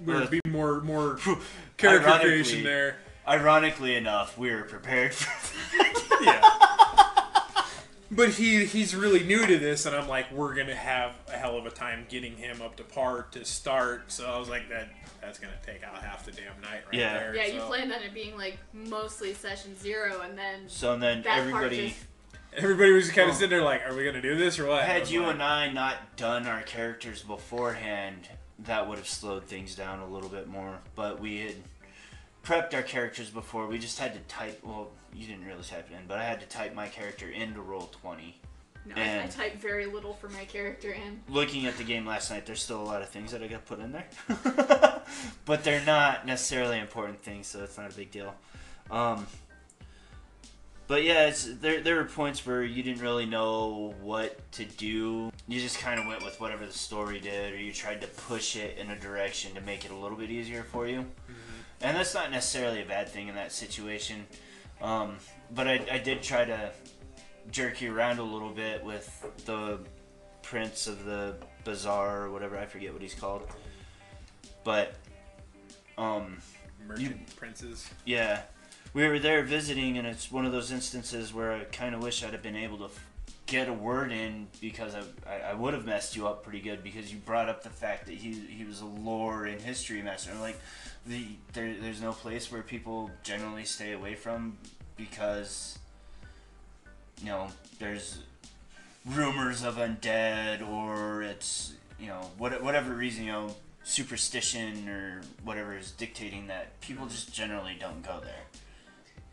there would be more more [LAUGHS] character creation there. ironically enough, we were prepared for [LAUGHS] Yeah. But he he's really new to this, and I'm like, we're gonna have a hell of a time getting him up to par to start. So I was like, that that's gonna take out half the damn night right Yeah. there. Yeah, you planned on it being like mostly session zero, and then So and then that everybody part just Everybody was kind of Oh. sitting there like, are we gonna do this or what? Had you like, and I not done our characters beforehand, that would have slowed things down a little bit more. But we had prepped our characters before. We just had to type. Well, you didn't really type it in, but I had to type my character into roll twenty. no, I, I And- typed very little for my character in. Looking at the game last night, there's still a lot of things that I got put in there, [LAUGHS] but they're not necessarily important things, so it's not a big deal. Um, but yeah, it's, there there were points where you didn't really know what to do. You just kind of went with whatever the story did, or you tried to push it in a direction to make it a little bit easier for you. And that's not necessarily a bad thing in that situation. Um, but I, I did try to jerk you around a little bit with the prince of the bazaar or whatever. I forget what he's called. But um, merchant princes. yeah, we were there visiting, and it's one of those instances where I kind of wish I'd have been able to f- get a word in because I, I, I would have messed you up pretty good because you brought up the fact that he he was a lore and history master. I'm like, the there, there's no place where people generally stay away from because you know there's rumors of undead or it's you know what, whatever reason you know superstition or whatever is dictating that people just generally don't go there.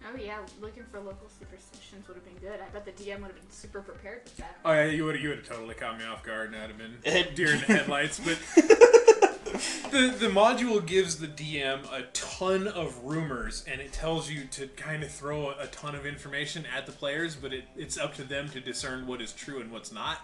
Oh yeah, looking for local superstitions would have been good. I bet the DM would have been super prepared with that. Oh yeah, you would you would have totally caught me off guard, and I'd have been [LAUGHS] deer in the headlights. But [LAUGHS] the the module gives the DM a ton of rumors, and it tells you to kind of throw a, a ton of information at the players, but it, it's up to them to discern what is true and what's not.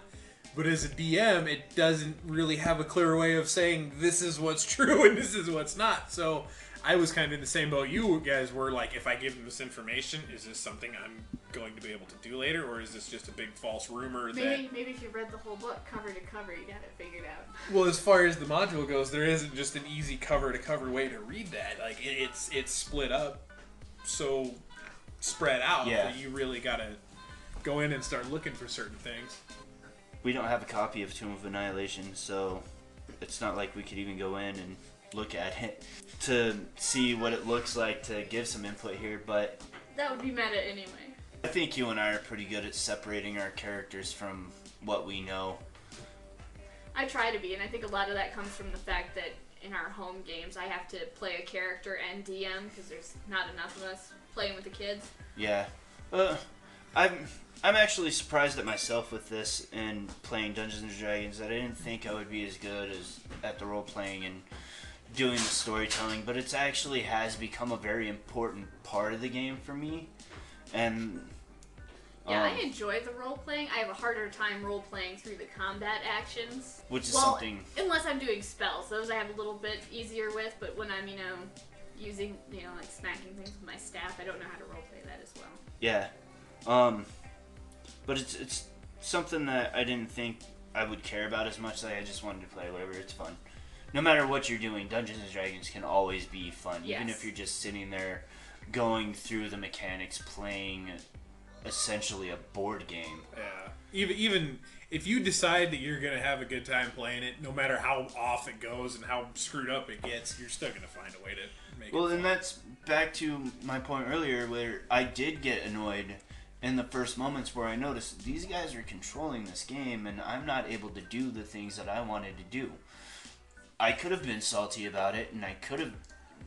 But as a DM, it doesn't really have a clear way of saying this is what's [LAUGHS] true and this is what's not. So I was kind of in the same boat you guys were. Like, if I give them this information, is this something I'm going to be able to do later, or is this just a big false rumor that Maybe maybe if you read the whole book cover to cover, you'd have it figured out. [LAUGHS] Well, as far as the module goes, there isn't just an easy cover to cover way to read that. Like it, it's it's split up, so spread out Yeah. that you really gotta go in and start looking for certain things. We don't have a copy of Tomb of Annihilation, so it's not like we could even go in and look at it to see what it looks like to give some input here. But That would be meta anyway. I think you and I are pretty good at separating our characters from what we know. I try to be, and I think a lot of that comes from the fact that in our home games, I have to play a character and DM because there's not enough of us playing with the kids. Yeah. Uh, I'm I'm actually surprised at myself with this and playing Dungeons and Dragons that I didn't think I would be as good as at the role playing and doing the storytelling, but it's actually has become a very important part of the game for me. And Yeah, um, I enjoy the role playing. I have a harder time role playing through the combat actions. which is well, something unless I'm doing spells, those I have a little bit easier with. But when I'm, you know, using, you know, like smacking things with my staff, I don't know how to role play that as well. Yeah. Um but it's it's something that I didn't think I would care about as much. Like I just wanted to play whatever, it's fun. No matter what you're doing, Dungeons and Dragons can always be fun. Even if you're just sitting there going through the mechanics, playing essentially a board game. Yeah. Even even if you decide that you're gonna have a good time playing it, no matter how off it goes and how screwed up it gets, you're still gonna find a way to make Well, it. and that's back to my point earlier where I did get annoyed in the first moments where I noticed these guys are controlling this game and I'm not able to do the things that I wanted to do. I could have been salty about it and I could have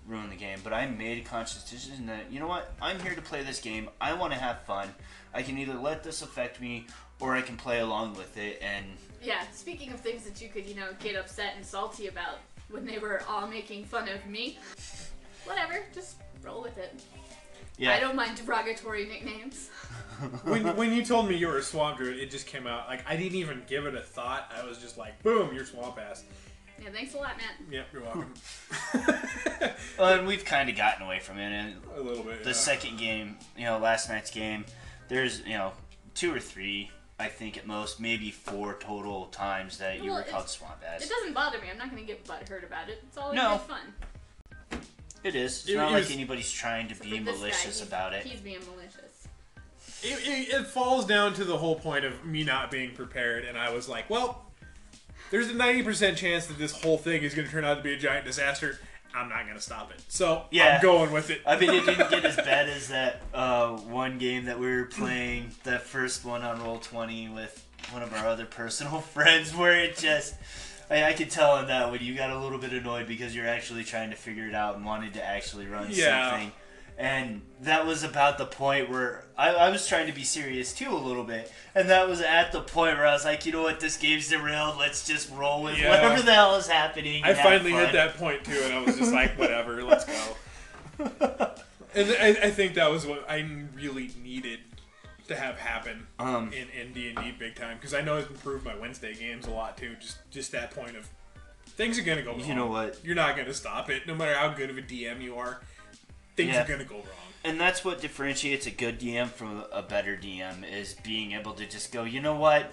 ruined the game, but I made a conscious decision that, you know what, I'm here to play this game. I want to have fun. I can either let this affect me or I can play along with it and Yeah, speaking of things that you could, you know, get upset and salty about when they were all making fun of me, whatever, just roll with it. Yeah. I don't mind derogatory nicknames. [LAUGHS] when, when you told me you were a swamp druid, it just came out. Like I didn't even give it a thought. I was just like, boom, you're swamp ass. Yeah, thanks a lot, Matt. Yep, you're welcome. [LAUGHS] [LAUGHS] Well, and we've kind of gotten away from it. And a little bit. the yeah. second game, you know, last night's game, there's you know two or three, I think at most, maybe four total times that you were called swamp ass. It doesn't bother me. I'm not gonna get butthurt about it. It's all No. good fun. It is. It's It not is- like anybody's trying to Except be for this guy, malicious about it. He's being malicious. It, it, it falls down to the whole point of me not being prepared, and I was like, well, there's a 90% chance that this whole thing is going to turn out to be a giant disaster. I'm not going to stop it. So Yeah. I'm going with it. I mean, it didn't get as [LAUGHS] bad as that uh, one game that we were playing, that first one on Roll Twenty with one of our other personal [LAUGHS] friends, where it just. I, I could tell in that when you got a little bit annoyed because you're actually trying to figure it out and wanted to actually run Yeah. something. And that was about the point where I, I was trying to be serious too a little bit. And that was at the point where I was like, you know what, this game's derailed. Let's just roll with Yeah. whatever the hell is happening. I finally hit that point too, and I was just like, whatever, let's go. [LAUGHS] And I, I think that was what I really needed to have happen Um, in in D and D big time because I know it's improved my Wednesday games a lot too. Just just that point of things are gonna go wrong. You know what? You're not gonna stop it, no matter how good of a DM you are. Things Yeah. are gonna go wrong. And that's what differentiates a good DM from a better DM is being able to just go, you know what?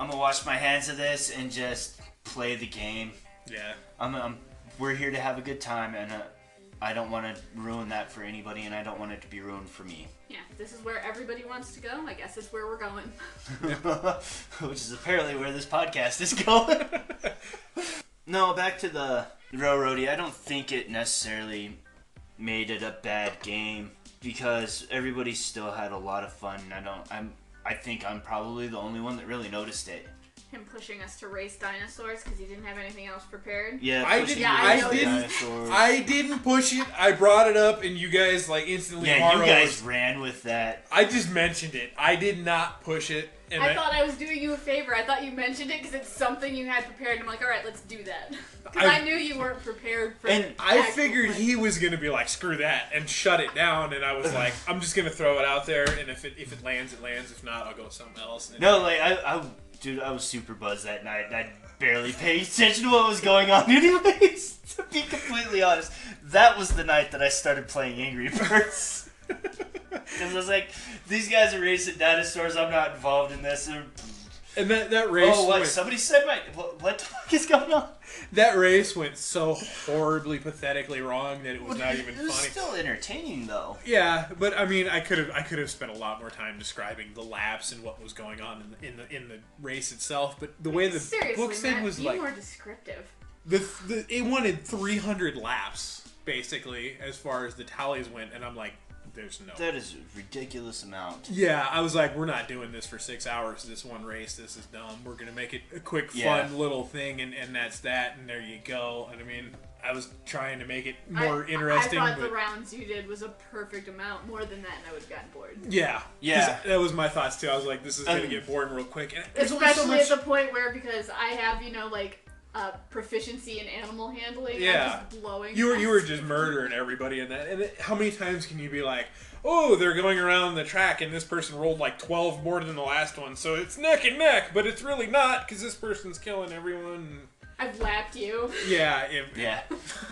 I'm gonna wash my hands of this and just play the game. Yeah. I'm, I'm we're here to have a good time, and uh, I don't want to ruin that for anybody, and I don't want it to be ruined for me. Yeah, this is where everybody wants to go. I guess it's where we're going. [LAUGHS] Which is apparently where this podcast is going. [LAUGHS] no, back to the railroady. I don't think it necessarily made it a bad game because everybody still had a lot of fun. and I don't. I'm. I think I'm probably the only one that really noticed it. Him pushing us to race dinosaurs because he didn't have anything else prepared. Yeah, I pushing did- Yeah, the I race didn't- dinosaurs. I didn't push it. I brought it up, and you guys like instantly. yeah, you guys was- ran with that. I just mentioned it. I did not push it. And I thought I was doing you a favor. I thought you mentioned it because it's something you had prepared. I'm like, all right, let's do that. [LAUGHS] Because I, I- knew you weren't prepared for. And I figured he was gonna be like, screw that, and shut it down. And I was like, I'm just gonna throw it out there, and if it if it lands, it lands. If not, I'll go with something else. And No, like I, I, dude, I was super buzzed that night. I barely paid attention to what was going on, [LAUGHS] anyways. to be completely honest, that was the night that I started playing Angry [LAUGHS] Birds. [LAUGHS] Because I was like, these guys are racing dinosaurs. I'm not involved in this. And, And that that oh, race, oh, what? went, Somebody said my. What, what the fuck is going on? that race went so horribly, pathetically wrong that it was not even it was funny. still entertaining, though. Yeah, but I mean, I could have I could have spent a lot more time describing the laps and what was going on in the in the, in the race itself. But the way the Seriously, book said Matt, was be like more descriptive. the, the it wanted 300 laps basically as far as the tallies went, and I'm like, there's no. That is a ridiculous amount. Yeah, I was like, we're not doing this for six hours. This one race, this is dumb. We're gonna make it a quick, Yeah. fun little thing, and, and that's that. And there you go. And I mean, I was trying to make it more I, interesting, I thought but the rounds you did was a perfect amount. More than that, and I would have gotten bored. Yeah, Yeah. that was my thoughts too. I was like, this is gonna Um, get boring real quick. And Especially so much. at the point where, because I have, you know, like uh, proficiency in animal handling. Yeah. Just blowing. You were you were just murdering everybody in that. And it, how many times can you be like, oh, they're going around the track and this person rolled like twelve more than the last one, so it's neck and neck, but it's really not because this person's killing everyone. I've lapped you. Yeah, [LAUGHS] it, Yeah.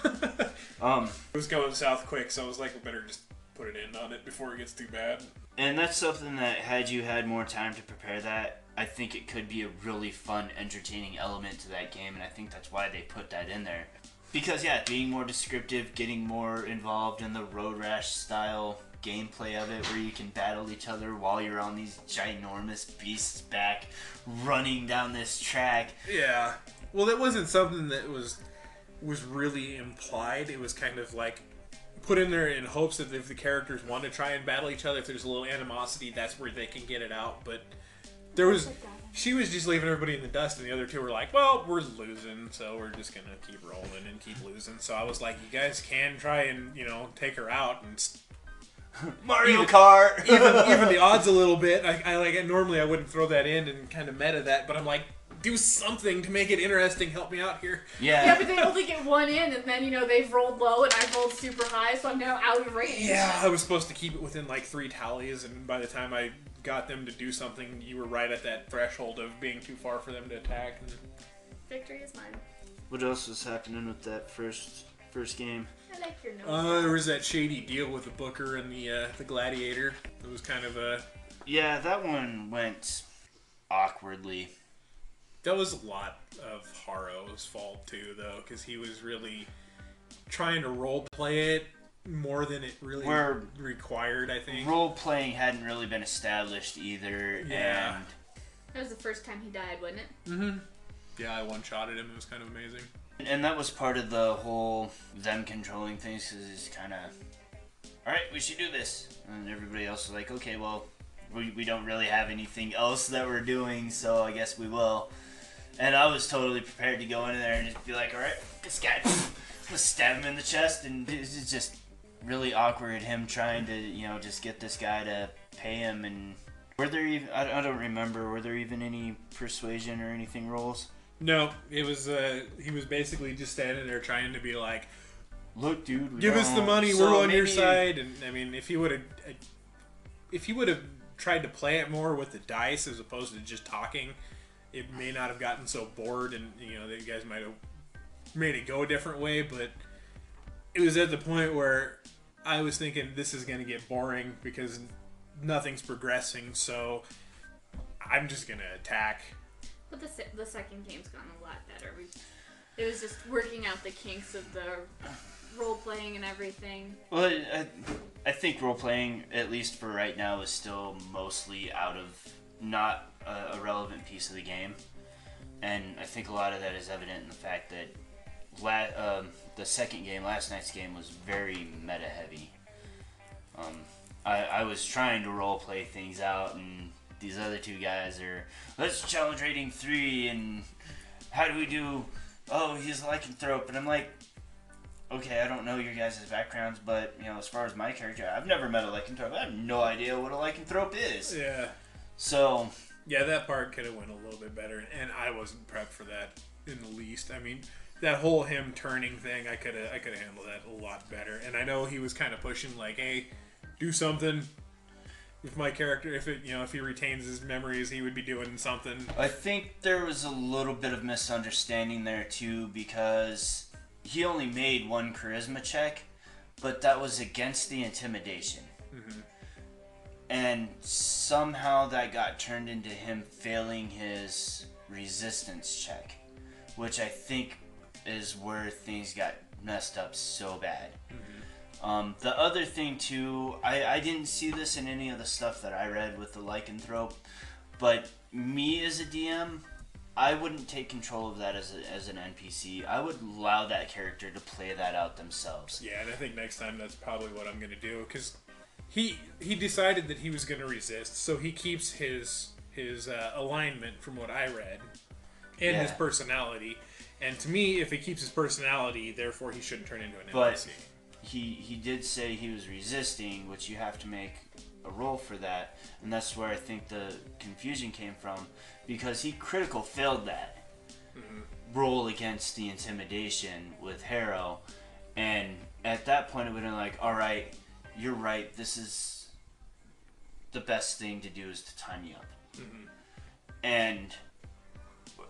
it Um, was going south quick, so I was like, we better just put an end on it before it gets too bad. And that's something that, had you had more time to prepare that, I think it could be a really fun, entertaining element to that game, and I think that's why they put that in there. Because, yeah, being more descriptive, getting more involved in the road rash style gameplay of it, where you can battle each other while you're on these ginormous beasts' back, running down this track. Yeah. Well, that wasn't something that was was really implied. It was kind of like put in there in hopes that if the characters want to try and battle each other, if there's a little animosity, that's where they can get it out. But there was she was just leaving everybody in the dust, and the other two were like, "Well, we're losing, so we're just gonna keep rolling and keep losing." So I was like, "You guys can try and you know take her out and." s- [LAUGHS] Mario Even- Kart! [LAUGHS] even even the odds a little bit. I, I like normally I wouldn't throw that in and kind of meta that, but I'm like, do something to make it interesting. Help me out here. Yeah. Yeah, but they only get one in, and then you know they've rolled low, and I've rolled super high, so I'm now out of range. Yeah, I was supposed to keep it within like three tallies, and by the time I got them to do something, you were right at that threshold of being too far for them to attack. And Victory is mine. What else was happening with that first first game? I like your nose. Uh, there was that shady deal with the Booker and the uh, the Gladiator. It was kind of a Yeah, that one went awkwardly. That was a lot of Haro's fault too, though, because he was really trying to role play it more than it really Where- required. I think. Role playing hadn't really been established either, Yeah. and that was the first time he died, wasn't it? Mm-hmm. Yeah, I one shotted him. It was kind of amazing. and that was part of the whole them controlling things because it's kind of, all right, we should do this, and everybody else was like, okay, well, we, we don't really have anything else that we're doing, so I guess we will. And I was totally prepared to go in there and just be like, all right, this guy, [LAUGHS] let's stab him in the chest, and it's just really awkward him trying to, you know, just get this guy to pay him and. Were there even? I don't remember. Were there even any persuasion or anything rolls? No, it was. Uh, he was basically just standing there trying to be like, Look, dude. "Give us the money. So we're on your side." And I mean, if he would have, if he would have tried to play it more with the dice as opposed to just talking, it may not have gotten so bored, and you know, you guys might have made it go a different way. But it was at the point where I was thinking this is going to get boring because nothing's progressing. So I'm just going to attack. But the se- the second game's gone a lot better. We, it was just working out the kinks of the role playing and everything. Well, I, I think role playing, at least for right now, is still mostly out of not a, a relevant piece of the game, and I think a lot of that is evident in the fact that la- um, the second game, last night's game, was very meta heavy. Um, I, I was trying to role play things out, and these other two guys are let's challenge rating three, and how do we do? Oh, he's a lycanthrope, and I'm like, okay, I don't know your guys' backgrounds, but you know, as far as my character, I've never met a lycanthrope. I have no idea what a lycanthrope is. Yeah. So Yeah, that part could have went a little bit better, and I wasn't prepped for that in the least. I mean, that whole him turning thing, I could have I could have handled that a lot better. And I know he was kind of pushing like, "Hey, do something with my character. If it, you know, if he retains his memories, he would be doing something." I think there was a little bit of misunderstanding there too because he only made one charisma check, but that was against the intimidation. Mm-hmm. And somehow that got turned into him failing his resistance check, which I think is where things got messed up so bad. Um, the other thing too, I, I didn't see this in any of the stuff that I read with the lycanthrope, but me as a DM, I wouldn't take control of that as, a, as an NPC. I would allow that character to play that out themselves. Yeah, and I think next time that's probably what I'm going to do because he he decided that he was going to resist, so he keeps his his uh, alignment from what I read and his personality. And to me, if he keeps his personality, therefore he shouldn't turn into an But- NPC. He he did say he was resisting, which you have to make a roll for that, and that's where I think the confusion came from, because he critical failed that roll against the intimidation with Harrow, and at that point it would have been like, all right, you're right. This is the best thing to do is to time you up, and.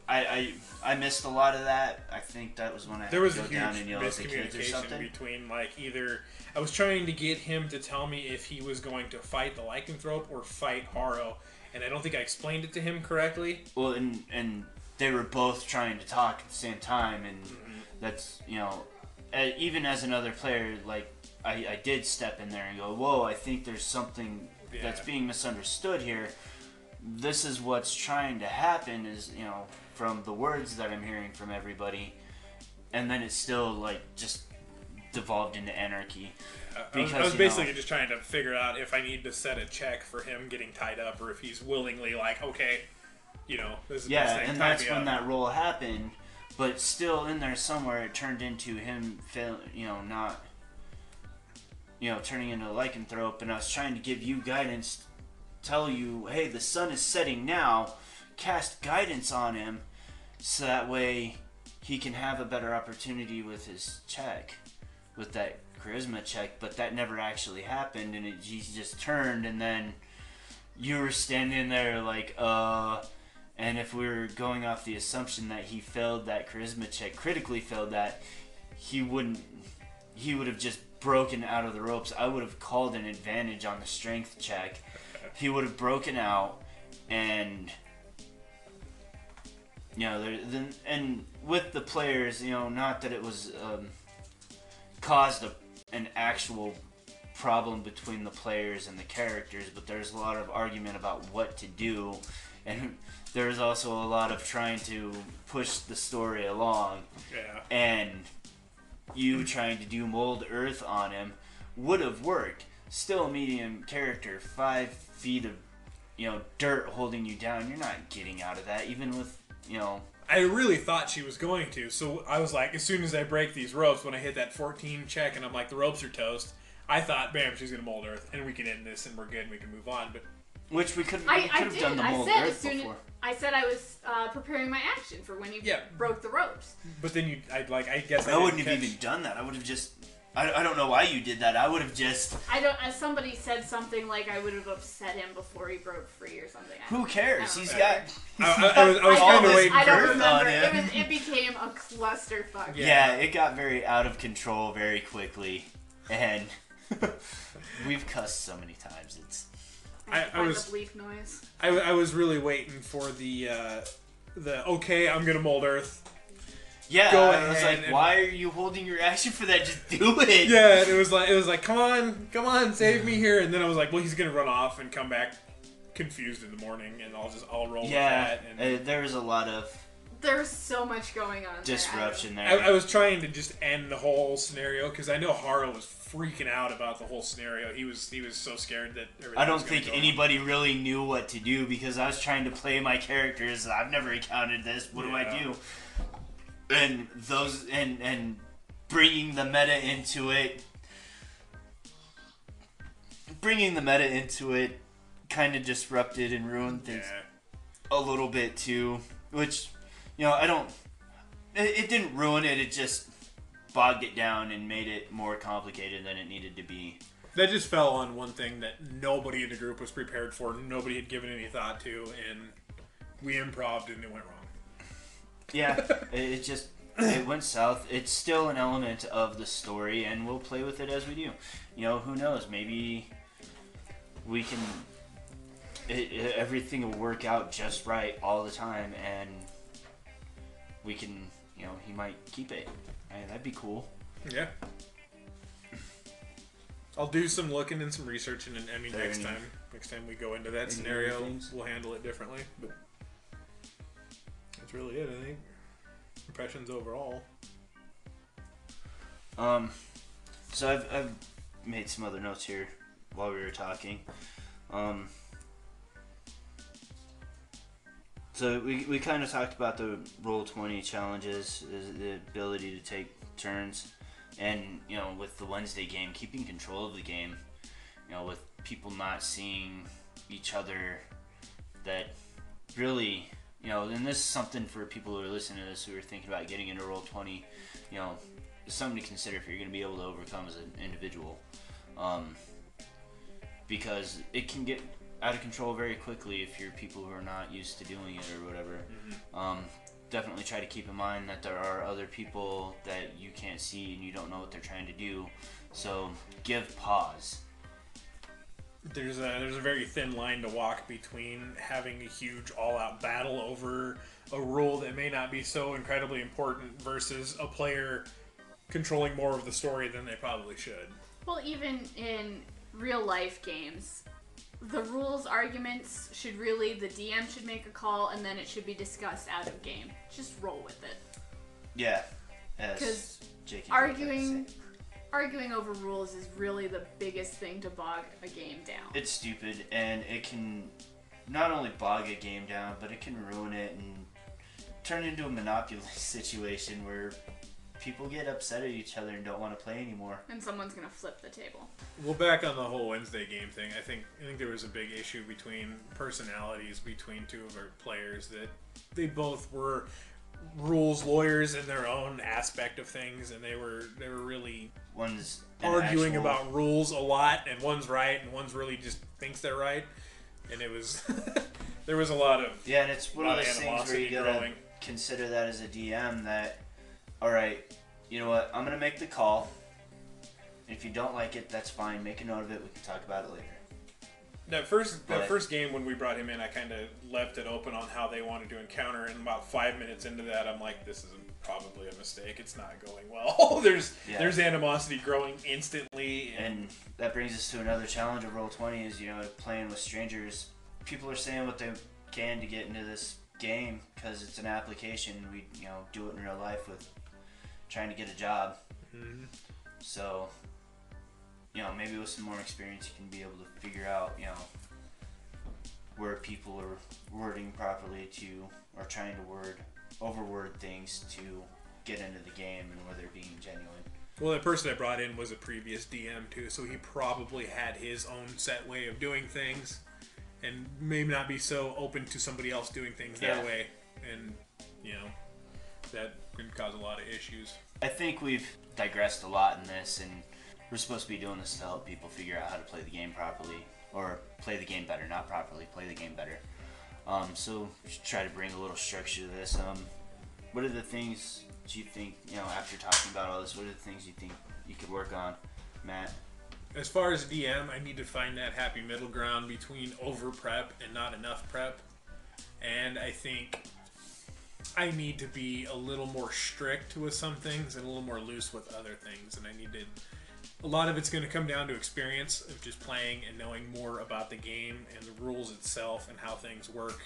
I, I I missed a lot of that. I think that was when I had There was to a go huge down and yell at the kids or miscommunication between like either I was trying to get him to tell me if he was going to fight the lycanthrope or fight Haro, and I don't think I explained it to him correctly. Well, and and they were both trying to talk at the same time, and Mm-hmm. that's you know, even as another player, like I, I did step in there and go, whoa, I think there's something that's being misunderstood here. This is what's trying to happen, is you know, from the words that I'm hearing from everybody, and then it's still like just devolved into anarchy. I- I was, Because, I was basically know- just trying to figure out if I need to set a check for him getting tied up, or if he's willingly like, okay, you know, this is Yeah, and that's when up. that role happened. But still, in there somewhere, it turned into him fail. You know, not. You know, turning into a lycanthrope, and I was trying to give you guidance, tell you, hey, the sun is setting now. Cast guidance on him, so that way he can have a better opportunity with his check, with that charisma check. But that never actually happened, and it, he just turned, and then you were standing there like, uh. And if we are going off the assumption that he failed that charisma check, critically failed that, he wouldn't. He would have just broken out of the ropes. I would have called an advantage on the strength check. He would have broken out, and you know, there, then and with the players, you know, not that it was um, caused a, an actual problem between the players and the characters, but there's a lot of argument about what to do, and there's also a lot of trying to push the story along, Yeah. and you trying to do mold earth on him would have worked. Still a medium character, five feet of you know dirt holding you down. You're not getting out of that, even with you know. I really thought she was going to, so I was like, as soon as I break these ropes, when I hit that 14 check and I'm like, the ropes are toast, I thought, bam, she's gonna mold Earth, and we can end this, and we're good, and we can move on. But Which we could we I, could I have did. done the I mold said as earth soon as before. I said I was uh, preparing my action for when you Yeah. broke the ropes. but then you, I like, I guess I, I wouldn't didn't have catch- even done that. I would have just. I, I don't know why you did that. I would have just. I don't. As somebody said something like I would have upset him before he broke free or something. I Who cares? I don't He's remember. got. I, I, I [LAUGHS] was, I was I kind of don't- this waiting I don't earth on remember. It was. It became a clusterfuck. Yeah. Yeah, it got very out of control very quickly, and [LAUGHS] we've cussed so many times. It's I, I- had to I was- the bleep noise. I, I was really waiting for the, uh, the okay, I'm gonna mold Earth. yeah. Go I was ahead like, and- why are you holding your action for that? Just do it. Yeah, and it was like, it was like, come on, come on, save me here. And then I was like, well, he's gonna run off and come back confused in the morning, and I'll just, I'll roll Yeah, with that. And uh, there was a lot of There's so much going on. there. disruption there. I, I was trying to just end the whole scenario because I know Haro was freaking out about the whole scenario. He was he was so scared that. everything I don't think anybody really knew what to do because I was trying to play my characters. I've never encountered this. What do I do? And those and and bringing the meta into it, bringing the meta into it, kind of disrupted and ruined Yeah. things a little bit too. Which, you know, I don't. It, it didn't ruin it. It just bogged it down and made it more complicated than it needed to be. That just fell on one thing that nobody in the group was prepared for. Nobody had given any thought to, and we improved and it went wrong. Yeah, [LAUGHS] it, it just it went south. It's still an element of the story, and we'll play with it as we do. You know, who knows? Maybe we can. It, it, everything will work out just right all the time, and we can. You know, he might keep it. Hey, that'd be cool. Yeah. I'll do some looking and some researching, and I mean There next any- time, next time we go into that scenario, we'll handle it differently. But that's really it, I think. Impressions overall. Um, so I've, I've made some other notes here while we were talking. Um, so we, we kind of talked about the roll 20 challenges, the ability to take turns, and, you know, with the Wednesday game, keeping control of the game, you know, with people not seeing each other that really, you know, and this is something for people who are listening to this who are thinking about getting into roll 20, you know, something to consider if you're going to be able to overcome as an individual. Um, because it can get out of control very quickly if you're people who are not used to doing it or whatever. Um, definitely try to keep in mind that there are other people that you can't see and you don't know what they're trying to do. So give pause. There's a there's a very thin line to walk between having a huge all-out battle over a rule that may not be so incredibly important versus a player controlling more of the story than they probably should. Well, even in real life games, the rules arguments should really the DM should make a call and then it should be discussed out of game. Just roll with it. Yeah. As 'Cause Jake and Jake like to Arguing arguing over rules is really the biggest thing to bog a game down. It's stupid and it can not only bog a game down, but it can ruin it and turn into a monopoly [LAUGHS] situation where people get upset at each other and don't want to play anymore. and someone's gonna flip the table. Well, back on the whole Wednesday game thing, I think I think there was a big issue between personalities between two of our players that they both were rules lawyers in their own aspect of things, and they were they were really One's arguing actual- about rules a lot, and one's right, and one's really just thinks they're right, and it was [LAUGHS] there was a lot of Yeah, and it's one of lot those things where you gotta growing. consider that as a DM that, all right, you know what, I'm gonna make the call. If you don't like it, that's fine. Make a note of it. We can talk about it later. That first that first game when we brought him in, I kind of left it open on how they wanted to encounter. And about five minutes into that, I'm like, this is probably a mistake. It's not going well. [LAUGHS] there's Yeah. there's animosity growing instantly. And, And that brings us to another challenge of Roll Twenty is you know playing with strangers. People are saying what they can to get into this game because it's an application. We you know do it in real life with trying to get a job. Mhm. So you know maybe with some more experience you can be able to figure out you know where people are wording properly to or trying to word overword things to get into the game and where they're being genuine. well, the person I brought in was a previous DM too, so he probably had his own set way of doing things, and may not be so open to somebody else doing things Yeah. their way. And you know that can cause a lot of issues. I think we've digressed a lot in this, and we're supposed to be doing this to help people figure out how to play the game properly, or play the game better, not properly, play the game better. Um, so try to bring a little structure to this. Um, what are the things do you think, you know, after talking about all this, what are the things you think you could work on, Matt? As far as DM, I need to find that happy middle ground between over prep and not enough prep. And I think I need to be a little more strict with some things and a little more loose with other things. And I need to. A lot of it's going to come down to experience of just playing and knowing more about the game and the rules itself and how things work.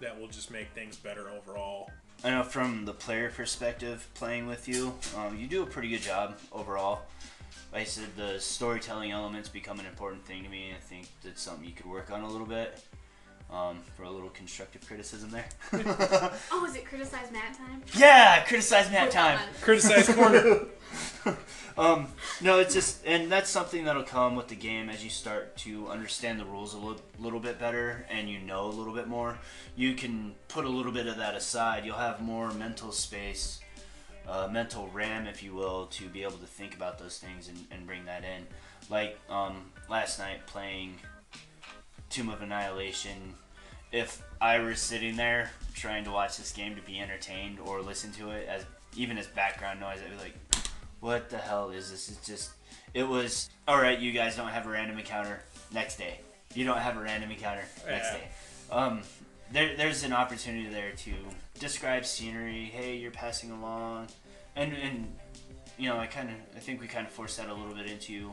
That will just make things better overall. I know from the player perspective, playing with you, um, you do a pretty good job overall. Like I said, the storytelling elements become an important thing to me. I think that's something you could work on a little bit. Um, for a little constructive criticism there. [LAUGHS] Oh, is it criticize Matt time? yeah, criticize Matt time. on. Criticize corner. [LAUGHS] Um, no, it's just, and that's something that'll come with the game as you start to understand the rules a little, little bit better and you know a little bit more. You can put a little bit of that aside. You'll have more mental space, uh, mental RAM, if you will, to be able to think about those things and, and bring that in. Like um, last night playing Tomb of Annihilation. If I were sitting there trying to watch this game to be entertained or listen to it as even as background noise, I'd be like, what the hell is this? It's just, it was, all right, you guys don't have a random encounter next day. You don't have a random encounter next Yeah. day. Um, there, there's an opportunity there to describe scenery. Hey, you're passing along, and and you know, I kind of, I think we kind of forced that a little bit into,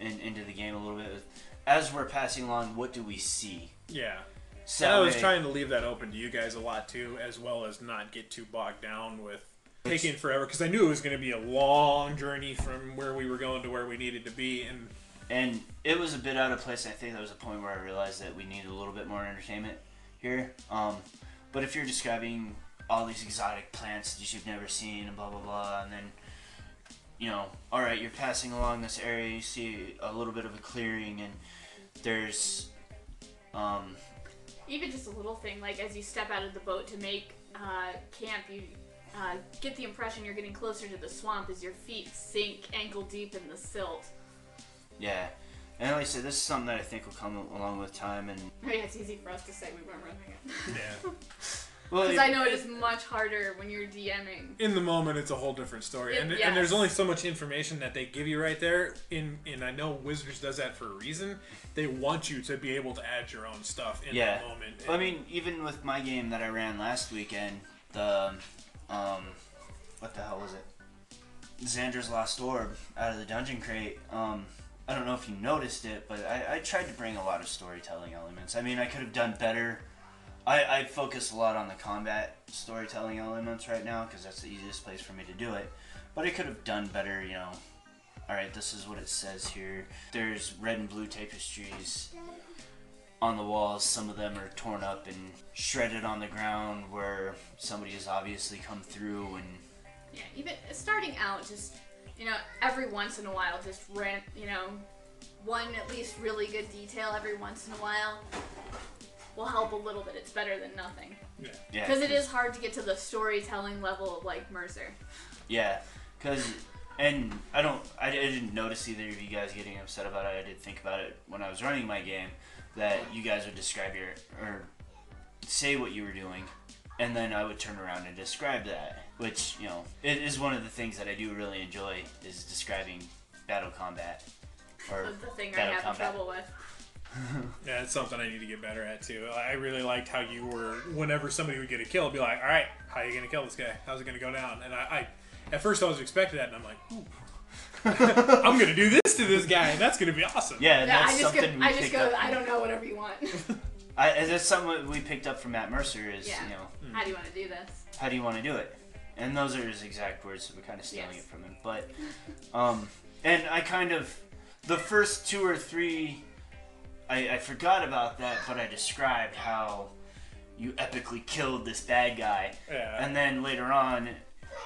in, into the game a little bit. As we're passing along, what do we see? yeah. So And I was way- trying to leave that open to you guys a lot too, as well as not get too bogged down with taking forever because I knew it was going to be a long journey from where we were going to where we needed to be, and and it was a bit out of place. I think that was a point where I realized that we needed a little bit more entertainment here. Um, but if you're describing all these exotic plants that you've never seen and blah blah blah, and then you know, all right, you're passing along this area, you see a little bit of a clearing, and there's um, Even just a little thing, like as you step out of the boat to make uh, camp, you uh, get the impression you're getting closer to the swamp as your feet sink ankle deep in the silt. yeah. And like I said, this is something that I think will come along with time, and Oh, yeah, it's easy for us to say we weren't running it. yeah, well, [LAUGHS] Because it- I know it is much harder when you're DMing. in the moment it's a whole different story, and, It- and there's only so much information that they give you right there. In and I know Wizards does that for a reason. They want you to be able to add your own stuff in Yeah. that moment. I mean, even with my game that I ran last weekend, the um, what the hell was it? Xander's Lost Orb out of the dungeon crate. Um, I don't know if you noticed it, but I, I tried to bring a lot of storytelling elements. I mean, I could have done better. I, I focus a lot on the combat storytelling elements right now because that's the easiest place for me to do it. But I could have done better, you know. All right, this is what it says here. There's red and blue tapestries on the walls. Some of them are torn up and shredded on the ground where somebody has obviously come through and Yeah, even starting out, just you know, every once in a while, just rent, you know, one at least really good detail every once in a while will help a little bit. It's better than nothing. Yeah. Yeah, Because it is hard to get to the storytelling level of like Mercer. Yeah, because and I don't I, I didn't notice either of you guys getting upset about it. I did think about it when I was running my game that you guys would describe your or say what you were doing, and then I would turn around and describe that, which you know it is one of the things that I do really enjoy is describing battle combat. Or That's the thing I battle have combat. trouble with. [LAUGHS] Yeah, it's something I need to get better at too. I really liked how you were. Whenever somebody would get a kill, be like, "All right, how are you gonna kill this guy? How's it gonna go down?" And I, I at first I was expecting that, and I'm like, Ooh. [LAUGHS] "I'm gonna do this to this guy, and that's gonna be awesome." Yeah, and Yeah, that's I just go, something we I just go, up. I don't know, whatever you want. [LAUGHS] I, and that's something we picked up from Matt Mercer is Yeah. you know How do you want to do this? how do you want to do it? And those are his exact words. So we're kind of stealing Yes. it from him. But, um, and I kind of, the first two or three, I, I forgot about that, but I described how you epically killed this bad guy. Yeah. And then later on,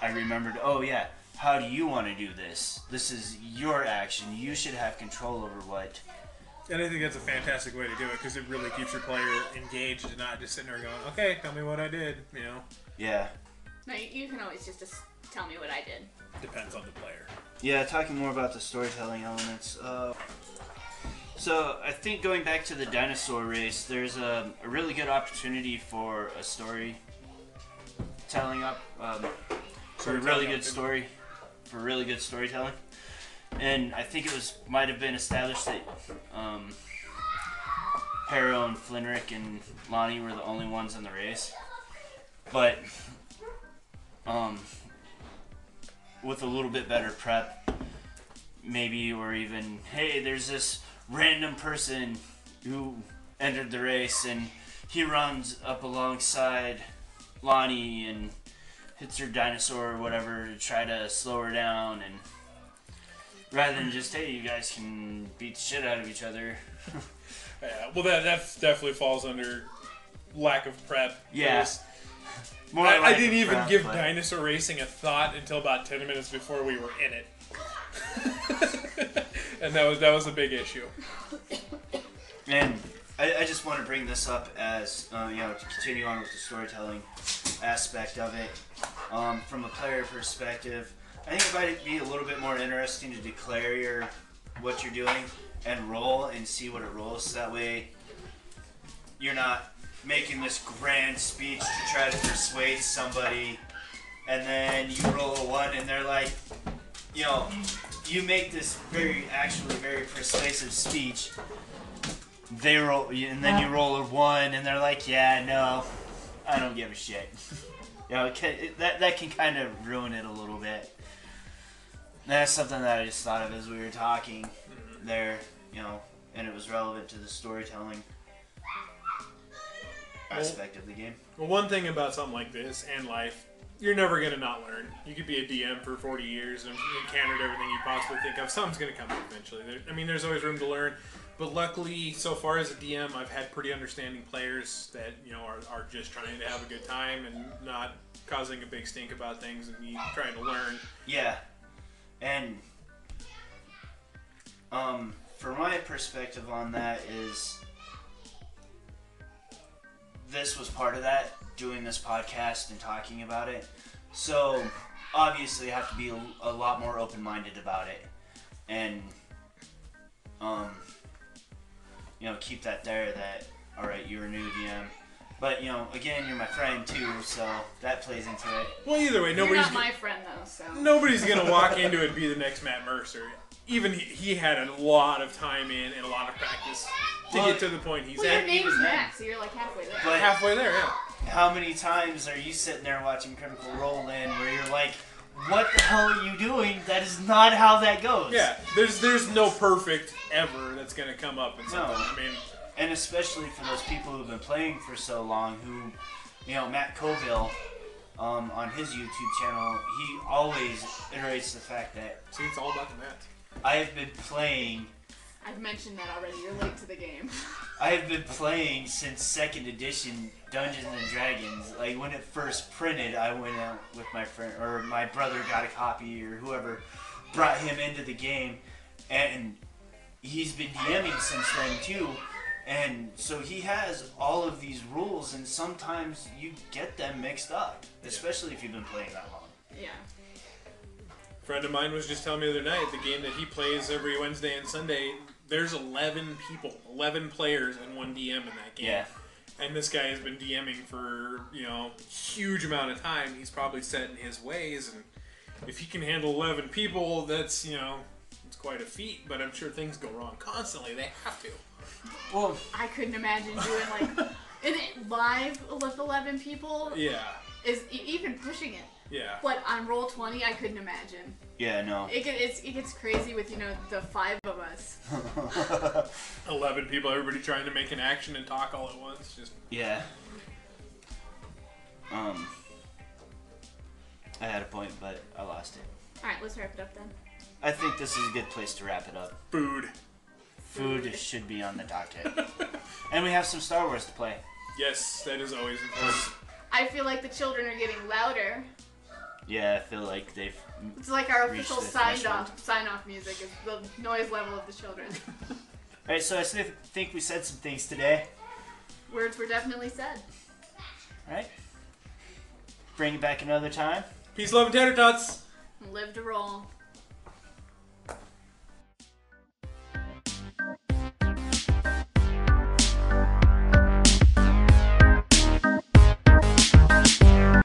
I remembered, oh yeah, how do you want to do this? This is your action. You should have control over what. And I think that's a fantastic way to do it because it really keeps your player engaged and not just sitting there going, "Okay, tell me what I did." You know, Yeah. No, you, you can always just, just tell me what I did. depends on the player. Yeah, talking more about the storytelling elements. Uh, so I think going back to the dinosaur race, there's a, a really good opportunity for a story telling up um, for a really good story, for really good storytelling. And I think it was might have been established that um, Harrow and Flinrick and Lonnie were the only ones in the race, but um, with a little bit better prep, maybe, or even, hey, there's this random person who entered the race and he runs up alongside Lonnie and hits her dinosaur or whatever to try to slow her down and rather than just hey you guys can beat the shit out of each other [LAUGHS] Yeah, well, that that definitely falls under lack of prep. Yeah. 'cause More I, I didn't even prep, give but- dinosaur racing a thought until about ten minutes before we were in it, [LAUGHS] and that was that was a big issue. And I, I just want to bring this up as, uh, you know, to continue on with the storytelling aspect of it. Um, from a player perspective, I think it might be a little bit more interesting to declare your what you're doing and roll and see what it rolls. So that way, you're not making this grand speech to try to persuade somebody, and then you roll a one, and they're like, you know, you make this very, actually very persuasive speech, they roll, and then you roll a one, and they're like, "Yeah, no, I don't give a shit." [LAUGHS] you know, can, that that can kind of ruin it a little bit. That's something that I just thought of as we were talking mm-hmm. there, you know, and it was relevant to the storytelling aspect of the game. Well, one thing about something like this and life, you're never gonna not learn. You could be a DM for 40 years and encountered everything you possibly think of. Something's gonna come up eventually. There, I mean, there's always room to learn. But luckily, so far as a DM, I've had pretty understanding players that you know are, are just trying to have a good time and not causing a big stink about things and me trying to learn. Yeah, and um, for my perspective on that is this was part of that doing this podcast and talking about it. So obviously, I have to be a, a lot more open-minded about it, and um, you know, keep that there. That all right, you're a new DM. But you know, again, you're my friend too, so that plays into it. Well, either way, You're nobody's not my friend though, so. nobody's gonna [LAUGHS] walk into it and be the next Matt Mercer. Even he, he had a lot of time in and a lot of practice to Well, get to the point he's Well, at. your name's. Matt, so you're like halfway there. But Halfway there, yeah. How many times are you sitting there watching Critical Role in where you're like, what the hell are you doing? That is not how that goes. Yeah, there's there's no perfect ever that's gonna come up in No. something. I mean, And especially for those people who've been playing for so long, who, you know, Matt Colville, um, on his YouTube channel, he always iterates the fact that see, it's all about the Matt. I have been playing, I've mentioned that already. You're late to the game. [LAUGHS] I have been playing since second edition Dungeons and Dragons. Like when it first printed, I went out with my friend, or my brother got a copy, or whoever brought him into the game, and he's been DMing since then too. And so he has all of these rules, and sometimes you get them mixed up, especially if you've been playing that long. Yeah. friend of mine was just telling me the other night the game that he plays every Wednesday and Sunday. There's 11 people, 11 players, and one DM in that game. Yeah. And this guy has been DMing for you know huge amount of time. He's probably set in his ways, and if he can handle 11 people, that's you know it's quite a feat. But I'm sure things go wrong constantly. They have to. Well, I couldn't imagine doing like [LAUGHS] and it live with 11 people Yeah, is e- even pushing it. yeah. But on roll 20, I couldn't imagine. Yeah, no. It, get, it's, it gets crazy with, you know, the five of us. [LAUGHS] 11 people, everybody trying to make an action and talk all at once. Just Yeah. Um. I had a point, but I lost it. Alright, let's wrap it up then. I think this is a good place to wrap it up. food. Food should be on the docket. [LAUGHS] and we have some Star Wars to play. Yes, that is always important. I feel like the children are getting louder. Yeah, I feel like they've. It's like our Reached official the sign threshold. off sign off music is the noise level of the children. [LAUGHS] Alright, so I still think we said some things today. Words were definitely said. Alright? Bring it back another time. Peace, love, and tater tots. Live to roll.